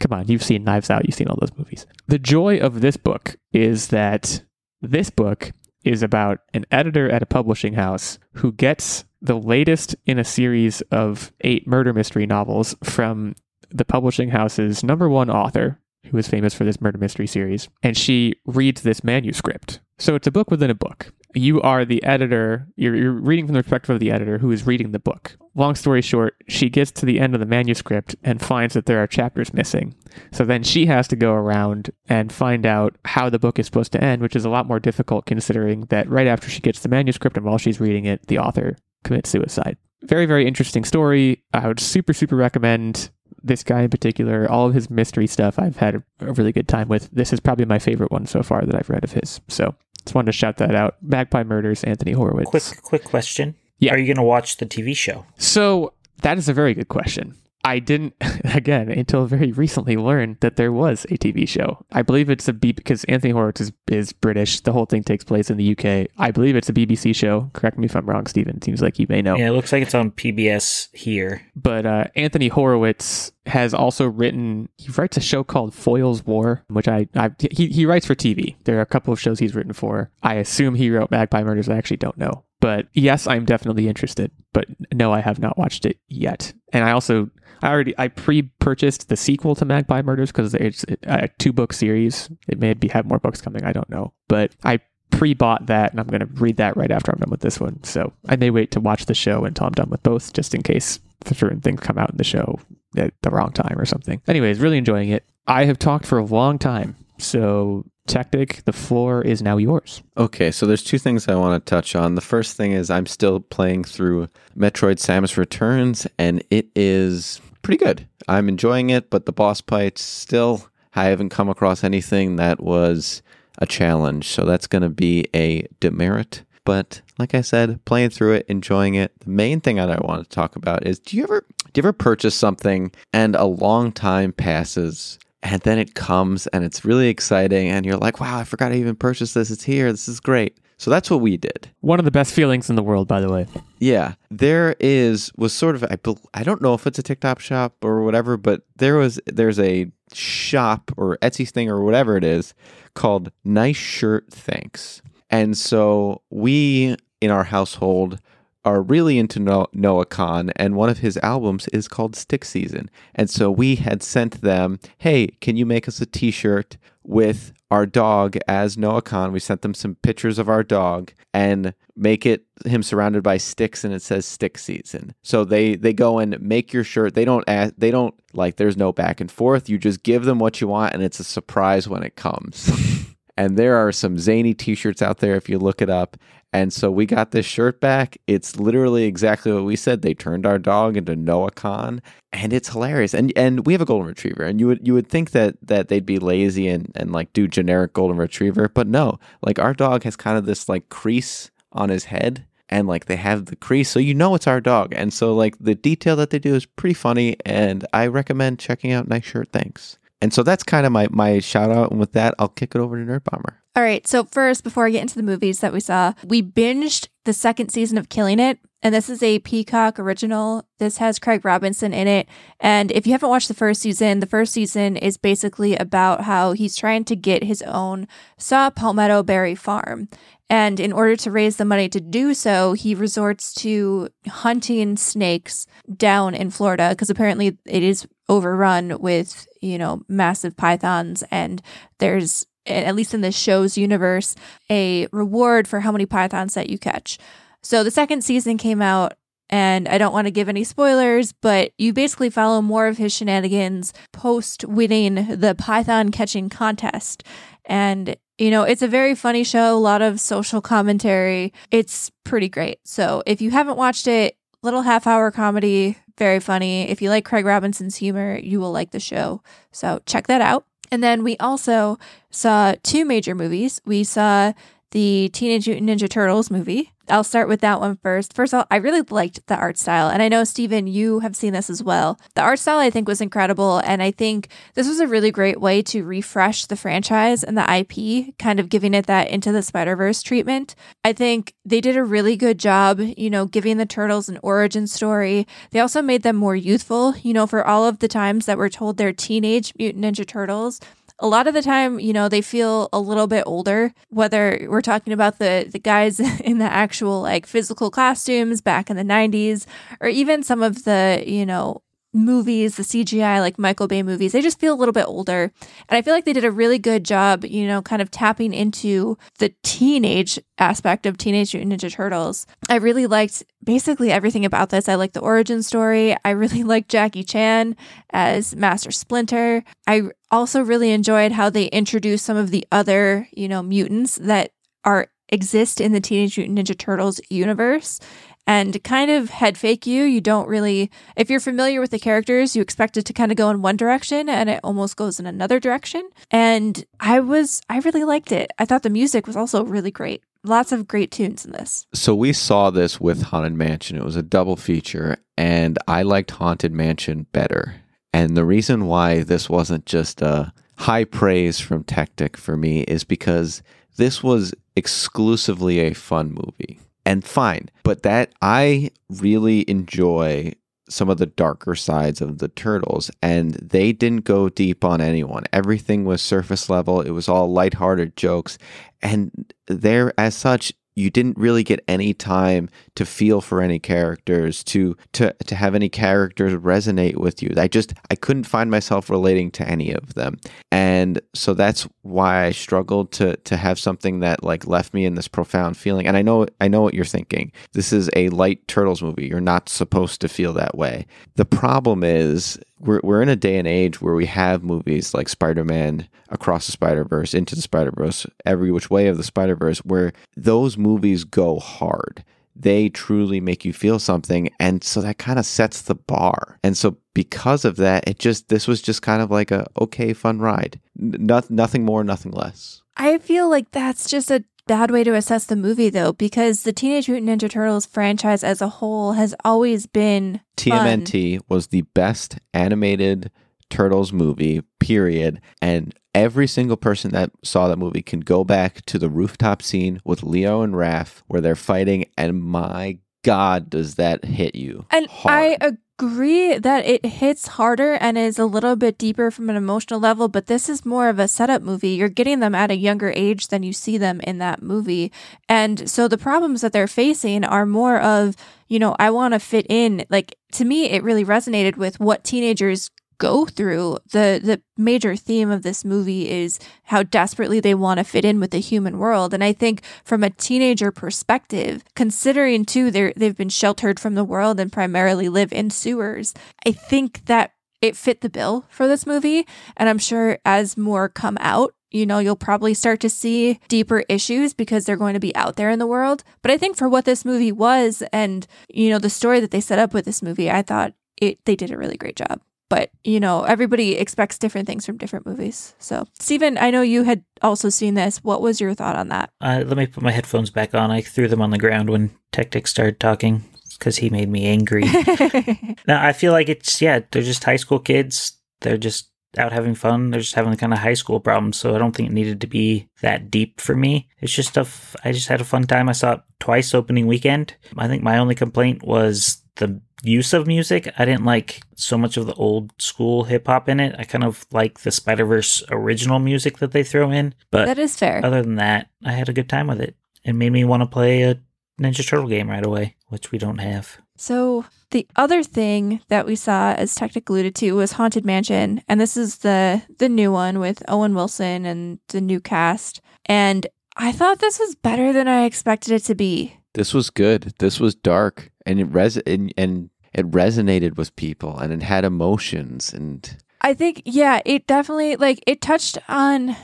Come on, you've seen Knives Out, you've seen all those movies. The joy of this book is that this book is about an editor at a publishing house who gets the latest in a series of eight murder mystery novels from the publishing house's number one author, who is famous for this murder mystery series, and she reads this manuscript. So it's a book within a book. You are the editor, you're, you're reading from the perspective of the editor who is reading the book. Long story short, she gets to the end of the manuscript and finds that there are chapters missing. So then she has to go around and find out how the book is supposed to end, which is a lot more difficult considering that right after she gets the manuscript and while she's reading it, the author commits suicide. Very, very interesting story. I would super, super recommend this guy in particular, all of his mystery stuff, I've had a really good time with. This is probably my favorite one so far that I've read of his. So Just wanted to shout that out. Magpie Murders, Anthony Horowitz. Quick, quick question. Yeah. Are you going to watch the TV show? So that is a very good question. I didn't, again, until very recently learn that there was a TV show. I believe it's a B because Anthony Horowitz is, is British. The whole thing takes place in the UK. I believe it's a BBC show. Correct me if I'm wrong, Steven. Seems like you may know. Yeah, it looks like it's on PBS here. But uh, Anthony Horowitz has also written. He writes a show called Foyle's War, which I, I he he writes for TV. There are a couple of shows he's written for. I assume he wrote Magpie Murders. I actually don't know. But yes, I'm definitely interested. But no, I have not watched it yet. And I also I already I pre-purchased the sequel to Magpie Murders because it's a two book series. It may be have more books coming. I don't know, but I pre-bought that and I'm going to read that right after I'm done with this one. So I may wait to watch the show until I'm done with both, just in case certain things come out in the show at the wrong time or something. Anyways, really enjoying it. I have talked for a long time, so Techtic, the floor is now yours. Okay, so there's two things I want to touch on. The first thing is I'm still playing through Metroid Samus Returns, and it is pretty good. I'm enjoying it, but the boss fights still, I haven't come across anything that was a challenge. So that's going to be a demerit. But like I said, playing through it, enjoying it. The main thing that I want to talk about is do you ever do you ever purchase something and a long time passes and then it comes and it's really exciting and you're like, wow, I forgot I even purchased this. It's here. This is great. So that's what we did. One of the best feelings in the world, by the way. Yeah, there is was sort of I I don't know if it's a TikTok shop or whatever, but there was there's a shop or Etsy thing or whatever it is called Nice Shirt Thanks, and so we in our household are really into Noah Kahan, and one of his albums is called Stick Season. And so we had sent them, hey, can you make us a t shirt with our dog as Noah Kahan? We sent them some pictures of our dog and make it him surrounded by sticks and it says stick season. So they they go and make your shirt. They don't ask, they don't like there's no back and forth. You just give them what you want and it's a surprise when it comes. and there are some zany t-shirts out there if you look it up. And so we got this shirt back. It's literally exactly what we said. They turned our dog into Noah Kahan, and it's hilarious. And and we have a golden retriever, and you would you would think that that they'd be lazy and and like do generic golden retriever, but no. Like our dog has kind of this like crease on his head. And like they have the crease. So you know it's our dog. And so like the detail that they do is pretty funny. And i recommend checking out nice shirt thanks and so that's kind of my my shout out and with that i'll kick it over to nerd bomber all right. So, first, before I get into the movies that we saw, we binged the second season of Killing It. And this is a Peacock original. This has Craig Robinson in it. And if you haven't watched the first season, the first season is basically about how he's trying to get his own saw palmetto berry farm. And in order to raise the money to do so, he resorts to hunting snakes down in Florida because apparently it is overrun with, you know, massive pythons and there's at least in the show's universe, a reward for how many pythons that you catch. So the second season came out, and I don't want to give any spoilers, but you basically follow more of his shenanigans post winning the python catching contest. And, you know, it's a very funny show, a lot of social commentary. It's pretty great. So if you haven't watched it, little half hour comedy, very funny. If you like Craig Robinson's humor, you will like the show. So check that out. And then we also saw two major movies. We saw the Teenage Mutant Ninja Turtles movie. I'll start with that one first. First of all, I really liked the art style. And I know, Steven, you have seen this as well. The art style, I think, was incredible. And I think this was a really great way to refresh the franchise and the IP, kind of giving it that into the Spider Verse treatment. I think they did a really good job, you know, giving the Turtles an origin story. They also made them more youthful, you know, for all of the times that we're told they're teenage Mutant Ninja Turtles a lot of the time, you know, they feel a little bit older, whether we're talking about the, the guys in the actual like physical costumes back in the 90s, or even some of the, you know, movies, the CGI, like Michael Bay movies, they just feel a little bit older. And I feel like they did a really good job, you know, kind of tapping into the teenage aspect of Teenage Mutant Ninja Turtles. I really liked basically everything about this. I like the origin story. I really liked Jackie Chan as Master Splinter. I also really enjoyed how they introduced some of the other, you know, mutants that are exist in the Teenage Mutant Ninja Turtles universe and kind of head fake you. You don't really, if you're familiar with the characters, you expect it to kind of go in one direction and it almost goes in another direction. And I was, I really liked it. I thought the music was also really great. Lots of great tunes in this. So we saw this with Haunted Mansion. It was a double feature, and I liked Haunted Mansion better. And the reason why this wasn't just a high praise from Techtic for me is because this was exclusively a fun movie. And fine, but that I really enjoy some of the darker sides of the turtles and they didn't go deep on anyone. Everything was surface level. It was all lighthearted jokes. And there as such you didn't really get any time to feel for any characters to to to have any characters resonate with you. I just i couldn't find myself relating to any of them. And so that's why i struggled to to have something that like left me in this profound feeling. And i know i know what you're thinking. This is a light turtles movie. You're not supposed to feel that way. The problem is we're, we're in a day and age where we have movies like Spider-Man Across the Spider-Verse, Into the Spider-Verse, Every Which Way of the Spider-Verse, where those movies go hard. They truly make you feel something. And so that kind of sets the bar. And so because of that, it just, this was just kind of like a okay, fun ride. No, nothing more, nothing less. I feel like that's just a bad way to assess the movie though because the Teenage Mutant Ninja Turtles franchise as a whole has always been TMNT fun. was the best animated Turtles movie period and every single person that saw that movie can go back to the rooftop scene with Leo and Raph where they're fighting and my god does that hit you. And hard. I agree that it hits harder and is a little bit deeper from an emotional level, but this is more of a setup movie. You're getting them at a younger age than you see them in that movie. And so the problems that they're facing are more of, you know, I want to fit in. Like to me, it really resonated with what teenagers go through. The the major theme of this movie is how desperately they want to fit in with the human world. And I think from a teenager perspective, considering too they they've been sheltered from the world and primarily live in sewers, I think that it fit the bill for this movie. And I'm sure as more come out, you know, you'll probably start to see deeper issues because they're going to be out there in the world. But I think for what this movie was and, you know, the story that they set up with this movie, I thought it they did a really great job but you know everybody expects different things from different movies. So steven i know you had also seen this. What was your thought on that? Uh, let me put my headphones back on. I threw them on the ground when techtic started talking because he made me angry. Now i feel like it's yeah they're just high school kids. They're just out having fun. They're just having the kind of high school problems so i don't think it needed to be that deep for me. It's just stuff i just had a fun time. I saw it twice opening weekend. I think my only complaint was the use of music. I didn't like so much of the old school hip hop in it. I kind of like the Spider Verse original music that they throw in. But that is fair. Other than that, I had a good time with it. It made me want to play a Ninja Turtle game right away, which we don't have. So the other thing that we saw, as Techtic alluded to, was Haunted Mansion, and this is the the new one with Owen Wilson and the new cast. And I thought this was better than I expected it to be. This was good. This was dark, and it res and, and it resonated with people, and it had emotions, and I think yeah, it definitely like it touched on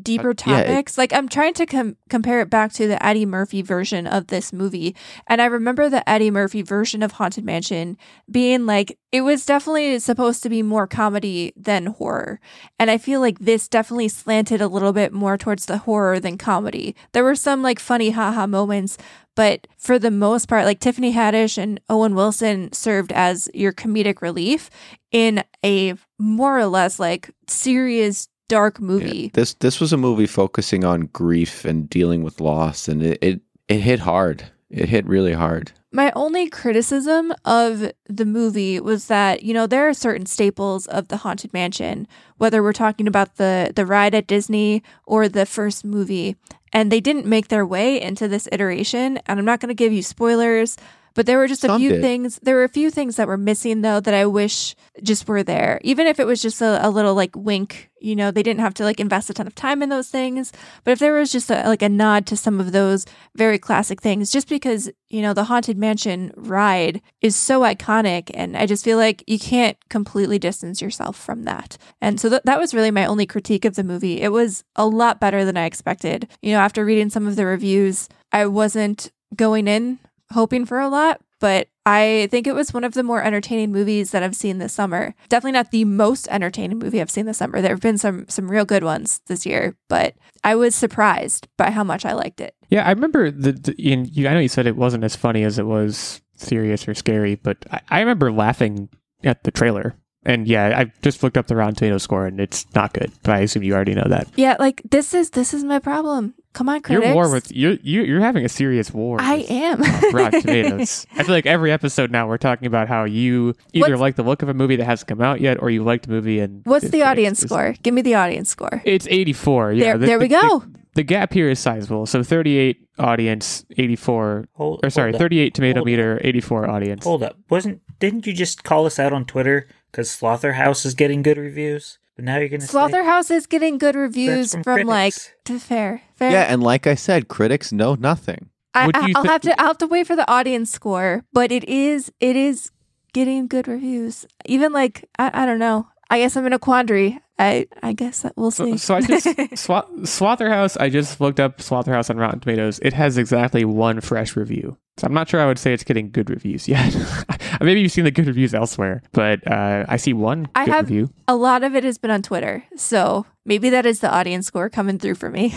deeper topics. Uh, yeah, it, like I'm trying to com- compare it back to the Eddie Murphy version of this movie, and I remember the Eddie Murphy version of Haunted Mansion being like it was definitely supposed to be more comedy than horror, and I feel like this definitely slanted a little bit more towards the horror than comedy. There were some like funny haha moments, but for the most part, like Tiffany Haddish and Owen Wilson served as your comedic relief in a more or less like serious dark movie. Yeah, this this was a movie focusing on grief and dealing with loss, and it, it it hit hard. It hit really hard. My only criticism of the movie was that, you know, there are certain staples of the Haunted Mansion, whether we're talking about the the ride at Disney or the first movie, and they didn't make their way into this iteration, and I'm not going to give you spoilers, but there were just a few did. things. There were a few things that were missing though that I wish just were there. Even if it was just a, a little like wink, you know, they didn't have to like invest a ton of time in those things. But if there was just a, like a nod to some of those very classic things, just because you know the haunted mansion ride is so iconic, and I just feel like you can't completely distance yourself from that. And so th- that was really my only critique of the movie. It was a lot better than I expected. You know, after reading some of the reviews, I wasn't going in hoping for a lot, but I think it was one of the more entertaining movies that I've seen this summer. Definitely not the most entertaining movie I've seen this summer. There have been some some real good ones this year, but I was surprised by how much I liked it. Yeah, I remember the, the in, you, I know you said it wasn't as funny as it was serious or scary, but I, I remember laughing at the trailer. And yeah, I just looked up the Rotten Tomato score, and it's not good. But I assume you already know that. Yeah, like this is this is my problem. Come on, critics. You're war with you're you, you're having a serious war. I with, am. uh, Rotten Tomatoes. I feel like every episode now we're talking about how you either What's- like the look of a movie that hasn't come out yet, or you liked a movie and What's it- the audience score? Give me the audience score. It's 84. Yeah, There- the- there we the- the- go. The, gap here is sizable. So 38 audience, 84 Hold, or sorry, 38 tomato Hold meter, 84 audience. Hold up. Wasn't didn't you just call us out on Twitter because Slotherhouse is getting good reviews? But now you're gonna say Slotherhouse is getting good reviews from from, like critics. to fair. Fair. Yeah, and like I said, critics know nothing. I, I, I'll thi- have to I'll have to wait for the audience score, but it is it is getting good reviews. Even like I, I don't know. I guess I'm in a quandary. I I guess that we'll see. So, so I just Swa- Slotherhouse. I just looked up Slotherhouse on Rotten Tomatoes. It has exactly one fresh review. So I'm not sure I would say it's getting good reviews yet. Maybe you've seen the good reviews elsewhere, but uh, I see one I have- review. a lot of it has been on Twitter, so maybe that is the audience score coming through for me.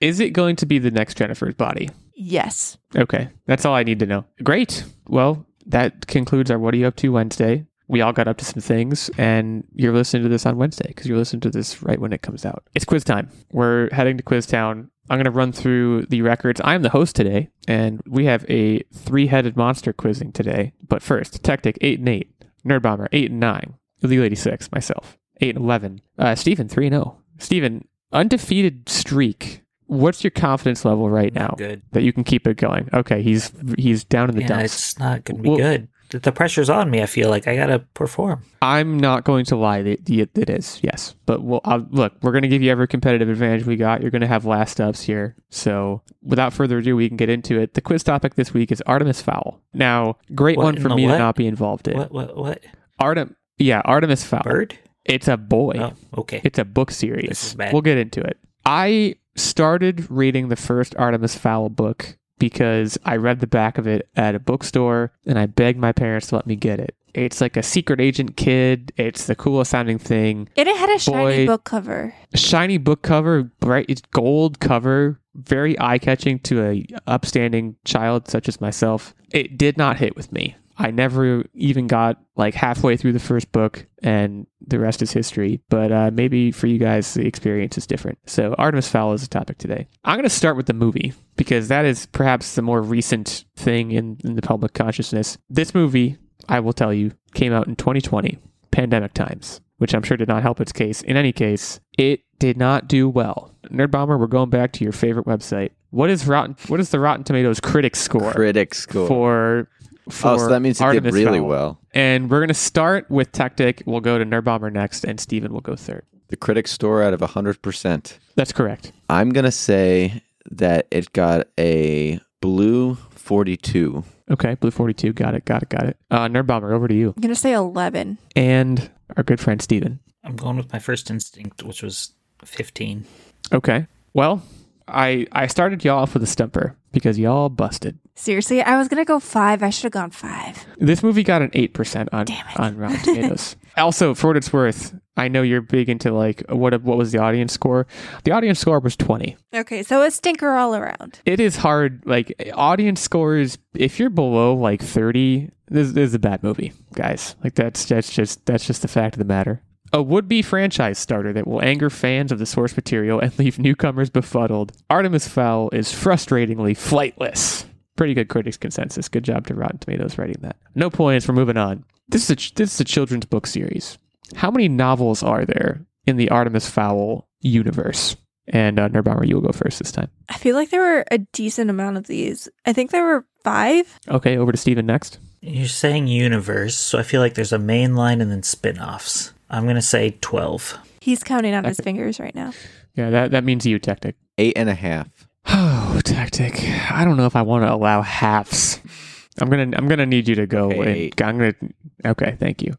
Is it going to be the next Jennifer's Body? yes. Okay, that's all I need to know. Great. Well, that concludes our What Are You Up to Wednesday. We all got up to some things, and you're listening to this on Wednesday because you're listening to this right when it comes out. It's quiz time. We're heading to Quiz Town. I'm going to run through the records. I'm the host today, and we have a three headed monster quizzing today. But first, Techtic 8 and 8, Nerd Bomber 8 and 9, Illeagle 86, myself 8 and 11, uh, Steven 3 and 0. Steven, undefeated streak. What's your confidence level right now? Good. that you can keep it going. Okay, he's he's down in the Yeah, dumps. it's not gonna be Well- good. The- pressure's on me. I feel like I gotta perform. I'm not going to lie. It, it it is yes, but we'll I'll, look. We're going to give you every competitive advantage we got. You're going to have last ups here. So without further ado, we can get into it. The quiz topic this week is Artemis Fowl. Now, great What one for me to not be involved in. What? What? What? Artem, yeah, Artemis Fowl. Bird? It's a boy. Oh, okay. It's a book series. This is bad. We'll get into it. I started reading the first Artemis Fowl book because I read the back of it at a bookstore and I begged my parents to let me get it. It's like a secret agent kid. It's the coolest sounding thing. And it had a shiny Boy. book cover. Shiny book cover, bright it's gold cover, very eye catching to a upstanding child such as myself. It did not hit with me. I never even got like halfway through the first book, and the rest is history. But uh, maybe for you guys, the experience is different. So, Artemis Fowl is the topic today. I'm going to start with the movie because that is perhaps the more recent thing in, in the public consciousness. This movie, I will tell you, came out in 2020, pandemic times, which I'm sure did not help its case. In any case, it did not do well. Nerd Bomber, we're going back to your favorite website. What is Rotten? What is the Rotten Tomatoes critic score Critic score. for? For oh, so that means it Artemis did really Fowl? well. And we're gonna start with Techtic. We'll go to Nerd Bomber next, and Steven will go third. The critic score out of 100%. That's correct. I'm going to say that it got a blue 42. Okay, Blue Forty Two. Got it. Got it. Got it. Uh, Nerd Bomber, over to you. I'm gonna say eleven. And our good friend Steven. I'm going with my first instinct, which was 15. Okay. Well, I I started y'all off with a stumper because y'all busted. Seriously, I was gonna go five. I should have gone five. This movie got an eight percent on on Rotten Tomatoes. also, for what it's worth, I know you're big into like what what was the audience score? The audience score was twenty. Okay, so a stinker all around. It is hard. Like audience scores, if you're below like thirty, this, this is a bad movie, guys. Like that's that's just that's just the fact of the matter. A would-be franchise starter that will anger fans of the source material and leave newcomers befuddled. Artemis Fowl is frustratingly flightless. Pretty good critics consensus. Good job to Rotten Tomatoes writing that. No points. We're moving on. This is a, this is a children's book series. How many novels are there in the Artemis Fowl universe? And uh, Nerdbomber, you will go first this time. I feel like there were a decent amount of these. I think there were five. Okay, over to Steven next. You're saying universe, so I feel like there's a main line and then spin offs. I'm going to say 12. He's counting on his Okay. fingers right now. Yeah, that, that means you, Techtic. Eight and a half. Oh, Techtic. I don't know if I want to allow halves. I'm gonna I'm gonna need you to go Okay. and I'm gonna okay, thank you.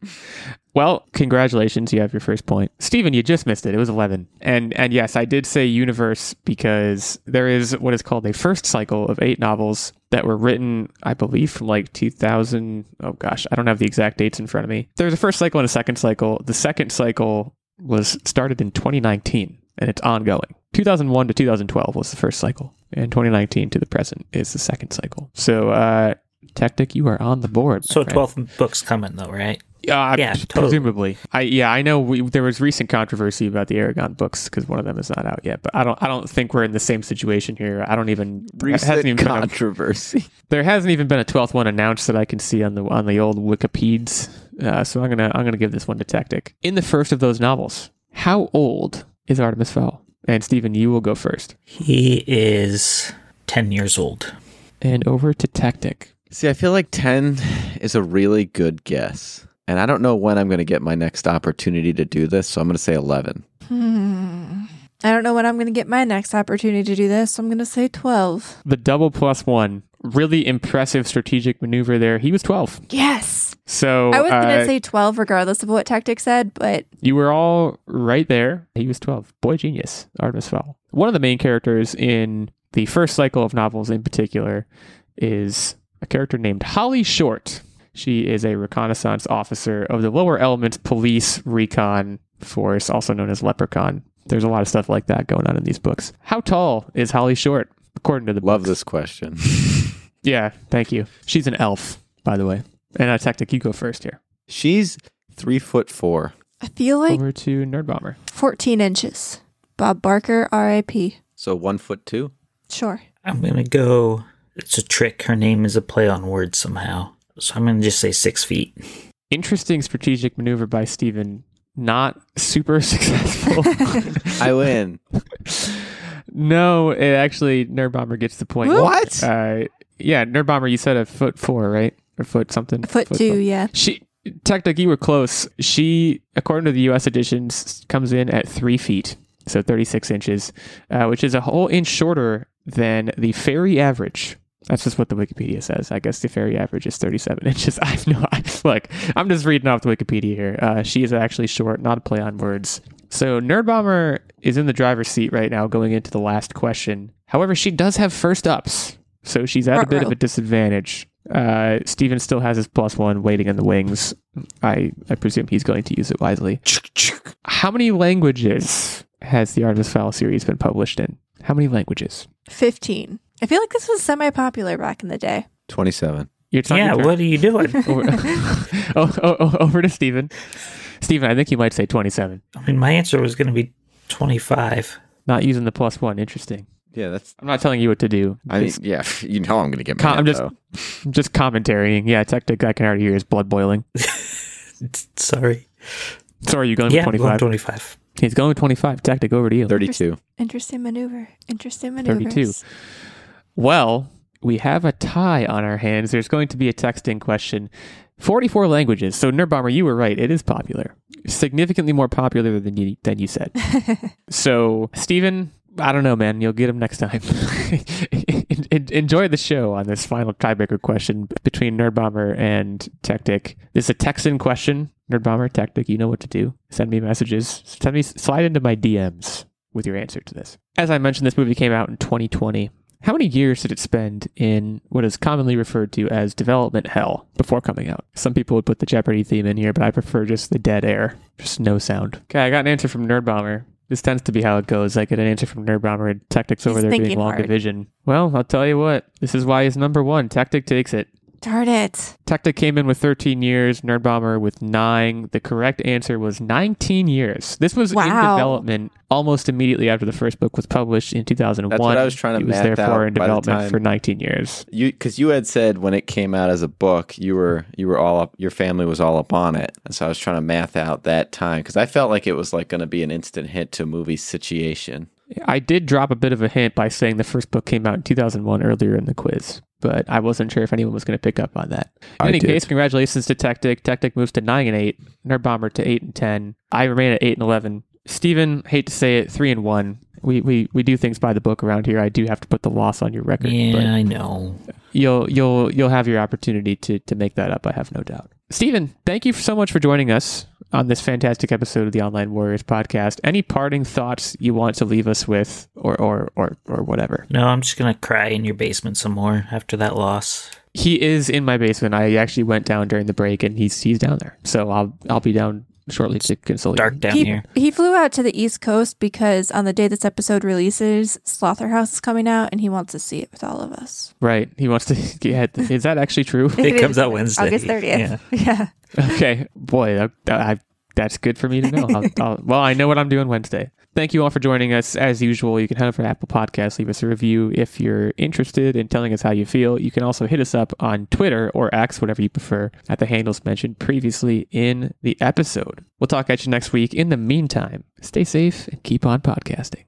Well, congratulations, you have your first point. Steven, you just missed it. It was 11. And and yes, I did say universe because there is what is called a first cycle of 8 novels that were written, I believe from like 2000, oh gosh, I don't have the exact dates in front of me. There's a first cycle and a second cycle. The second cycle was started in 2019 and it's ongoing. 2001 to 2012 was the first cycle, and 2019 to the present is the second cycle. So, uh, Techtic, you are on the board. So 12 books coming though, right? Uh, yeah, totally. presumably. I yeah, I know we, there was recent controversy about the Eragon books because one of them is not out yet. But I don't I don't think we're in the same situation here. I don't even recent hasn't even controversy. Been a, there hasn't even been a twelfth one announced that I can see on the on the old Wikipedias. Uh, so I'm gonna I'm gonna give this one to Techtic. In the first of those novels, how old is Artemis Fowl? And Steven, you will go first. He is ten years old. And over to Techtic. See, I feel like ten is a really good guess. And I don't know when I'm going to get my next opportunity to do this, so I'm going to say 11. Hmm. I don't know when I'm going to get my next opportunity to do this, so I'm going to say 12. The double plus one. Really impressive strategic maneuver there. He was 12. Yes. So I was going to uh, say 12 regardless of what Techtic said, but. You were all right there. He was 12. Boy genius, Artemis Fowl. One of the main characters in the first cycle of novels in particular is a character named Holly Short. She is a reconnaissance officer of the lower elements police recon force, also known as Leprechaun. There's a lot of stuff like that going on in these books. How tall is Holly Short, according to the Love books? this question. yeah, thank you. She's an elf, by the way. And uh, Techtic, you go first here. She's three foot four. I feel like over to Nerd Bomber. 14 inches. Bob Barker, R.I.P. So one foot two. Sure. I'm gonna go. It's a trick. Her name is a play on words somehow. So I'm going to just say six feet. Interesting strategic maneuver by Steven. Not super successful. I win. no, it actually, Nerd Bomber gets the point. What? Uh, yeah, Nerd Bomber, you said a foot four, right? Or foot something? A foot, foot two, four. yeah. She, Techtic, you were close. She, according to the US editions, comes in at three feet, so 36 inches, uh, which is a whole inch shorter than the fairy average that's just what the Wikipedia says. I guess the fairy average is 37 inches. I have no Look, I'm just reading off the Wikipedia here. Uh, she is actually short, not a play on words. So Nerd Bomber is in the driver's seat right now going into the last question. However, she does have first ups. So she's at a bit of a disadvantage. Uh, Steven still has his plus one waiting in the wings. I, I presume he's going to use it wisely. How many languages has the Artemis Fowl series been published in? How many languages? 15. I feel like this was semi popular back in the day. 27. You're talking yeah, what are you doing? over, oh, oh, oh, over to Steven. Steven, I think you might say 27. I mean, my answer was going to be 25. Not using the plus one. Interesting. Yeah, that's. I'm not telling you what to do. I mean, yeah, you know I'm going to get. mad. Com- I'm just, though. just commentarying. Yeah, techtic. I can already hear his blood boiling. Sorry. Sorry, you're going yeah, with 25? 25. He's going with 25. Techtic over to you. 32. Interesting maneuver. Interesting maneuver. 32. Well, we have a tie on our hands. There's going to be a texting question. 44 languages. So Nerd Bomber, you were right. It is popular. Significantly more popular than you than you said. so, Steven, I don't know, man. You'll get him next time. Enjoy the show on this final tiebreaker question between Nerd Bomber and Techtic. This is a Texan question. Nerd Bomber, Techtic, you know what to do. Send me messages. Send me slide into my DMs with your answer to this. As I mentioned, this movie came out in 2020. How many years did it spend in what is commonly referred to as development hell before coming out? Some people would put the Jeopardy theme in here, but I prefer just the dead air, just no sound. Okay, I got an answer from Nerd Bomber. This tends to be how it goes. I get an answer from Nerd Bomber and Techtics over there being long hard. division. Well, I'll tell you what. This is why he's number one. Techtic takes it. Darn it. Techtic came in with 13 years, Nerd Bomber with nine. The correct answer was 19 years. This was wow. in development almost immediately after the first book was published in 2001. That's what I was trying to It was therefore in development the for 19 years. You cuz you had said when it came out as a book, you were you were all up your family was all up on it. And so I was trying to math out that time cuz I felt like it was like going to be an instant hit to movie situation. I did drop a bit of a hint by saying the first book came out in 2001 earlier in the quiz but I wasn't sure if anyone was going to pick up on that. In I any did. case, congratulations to Techtic. Techtic moves to nine and eight. Nerd Bomber to eight and ten. I remain at eight and eleven. Steven, hate to say it, three and one. We, we we do things by the book around here. I do have to put the loss on your record. Yeah, I know. You'll you'll you'll have your opportunity to to make that up. I have no doubt. Steven, thank you so much for joining us on this fantastic episode of the Online Warriors podcast. Any parting thoughts you want to leave us with or or or, or whatever? No, I'm just gonna cry in your basement some more after that loss. He is in my basement. I actually went down during the break and he's he's down there. So I'll I'll be down shortly to console Dark down he, here. he flew out to the East Coast because on the day this episode releases, Slotherhouse is coming out and he wants to see it with all of us. Right. He wants to get is that actually true? It comes is out Wednesday. August 30th. Yeah. okay. Boy, that, I, that's good for me to know. I'll, I'll, well, I know what I'm doing Wednesday. Thank you all for joining us. As usual, you can head over to Apple Podcasts, leave us a review if you're interested in telling us how you feel. You can also hit us up on Twitter or X, whatever you prefer, at the handles mentioned previously in the episode. We'll talk at you next week. In the meantime, stay safe and keep on podcasting.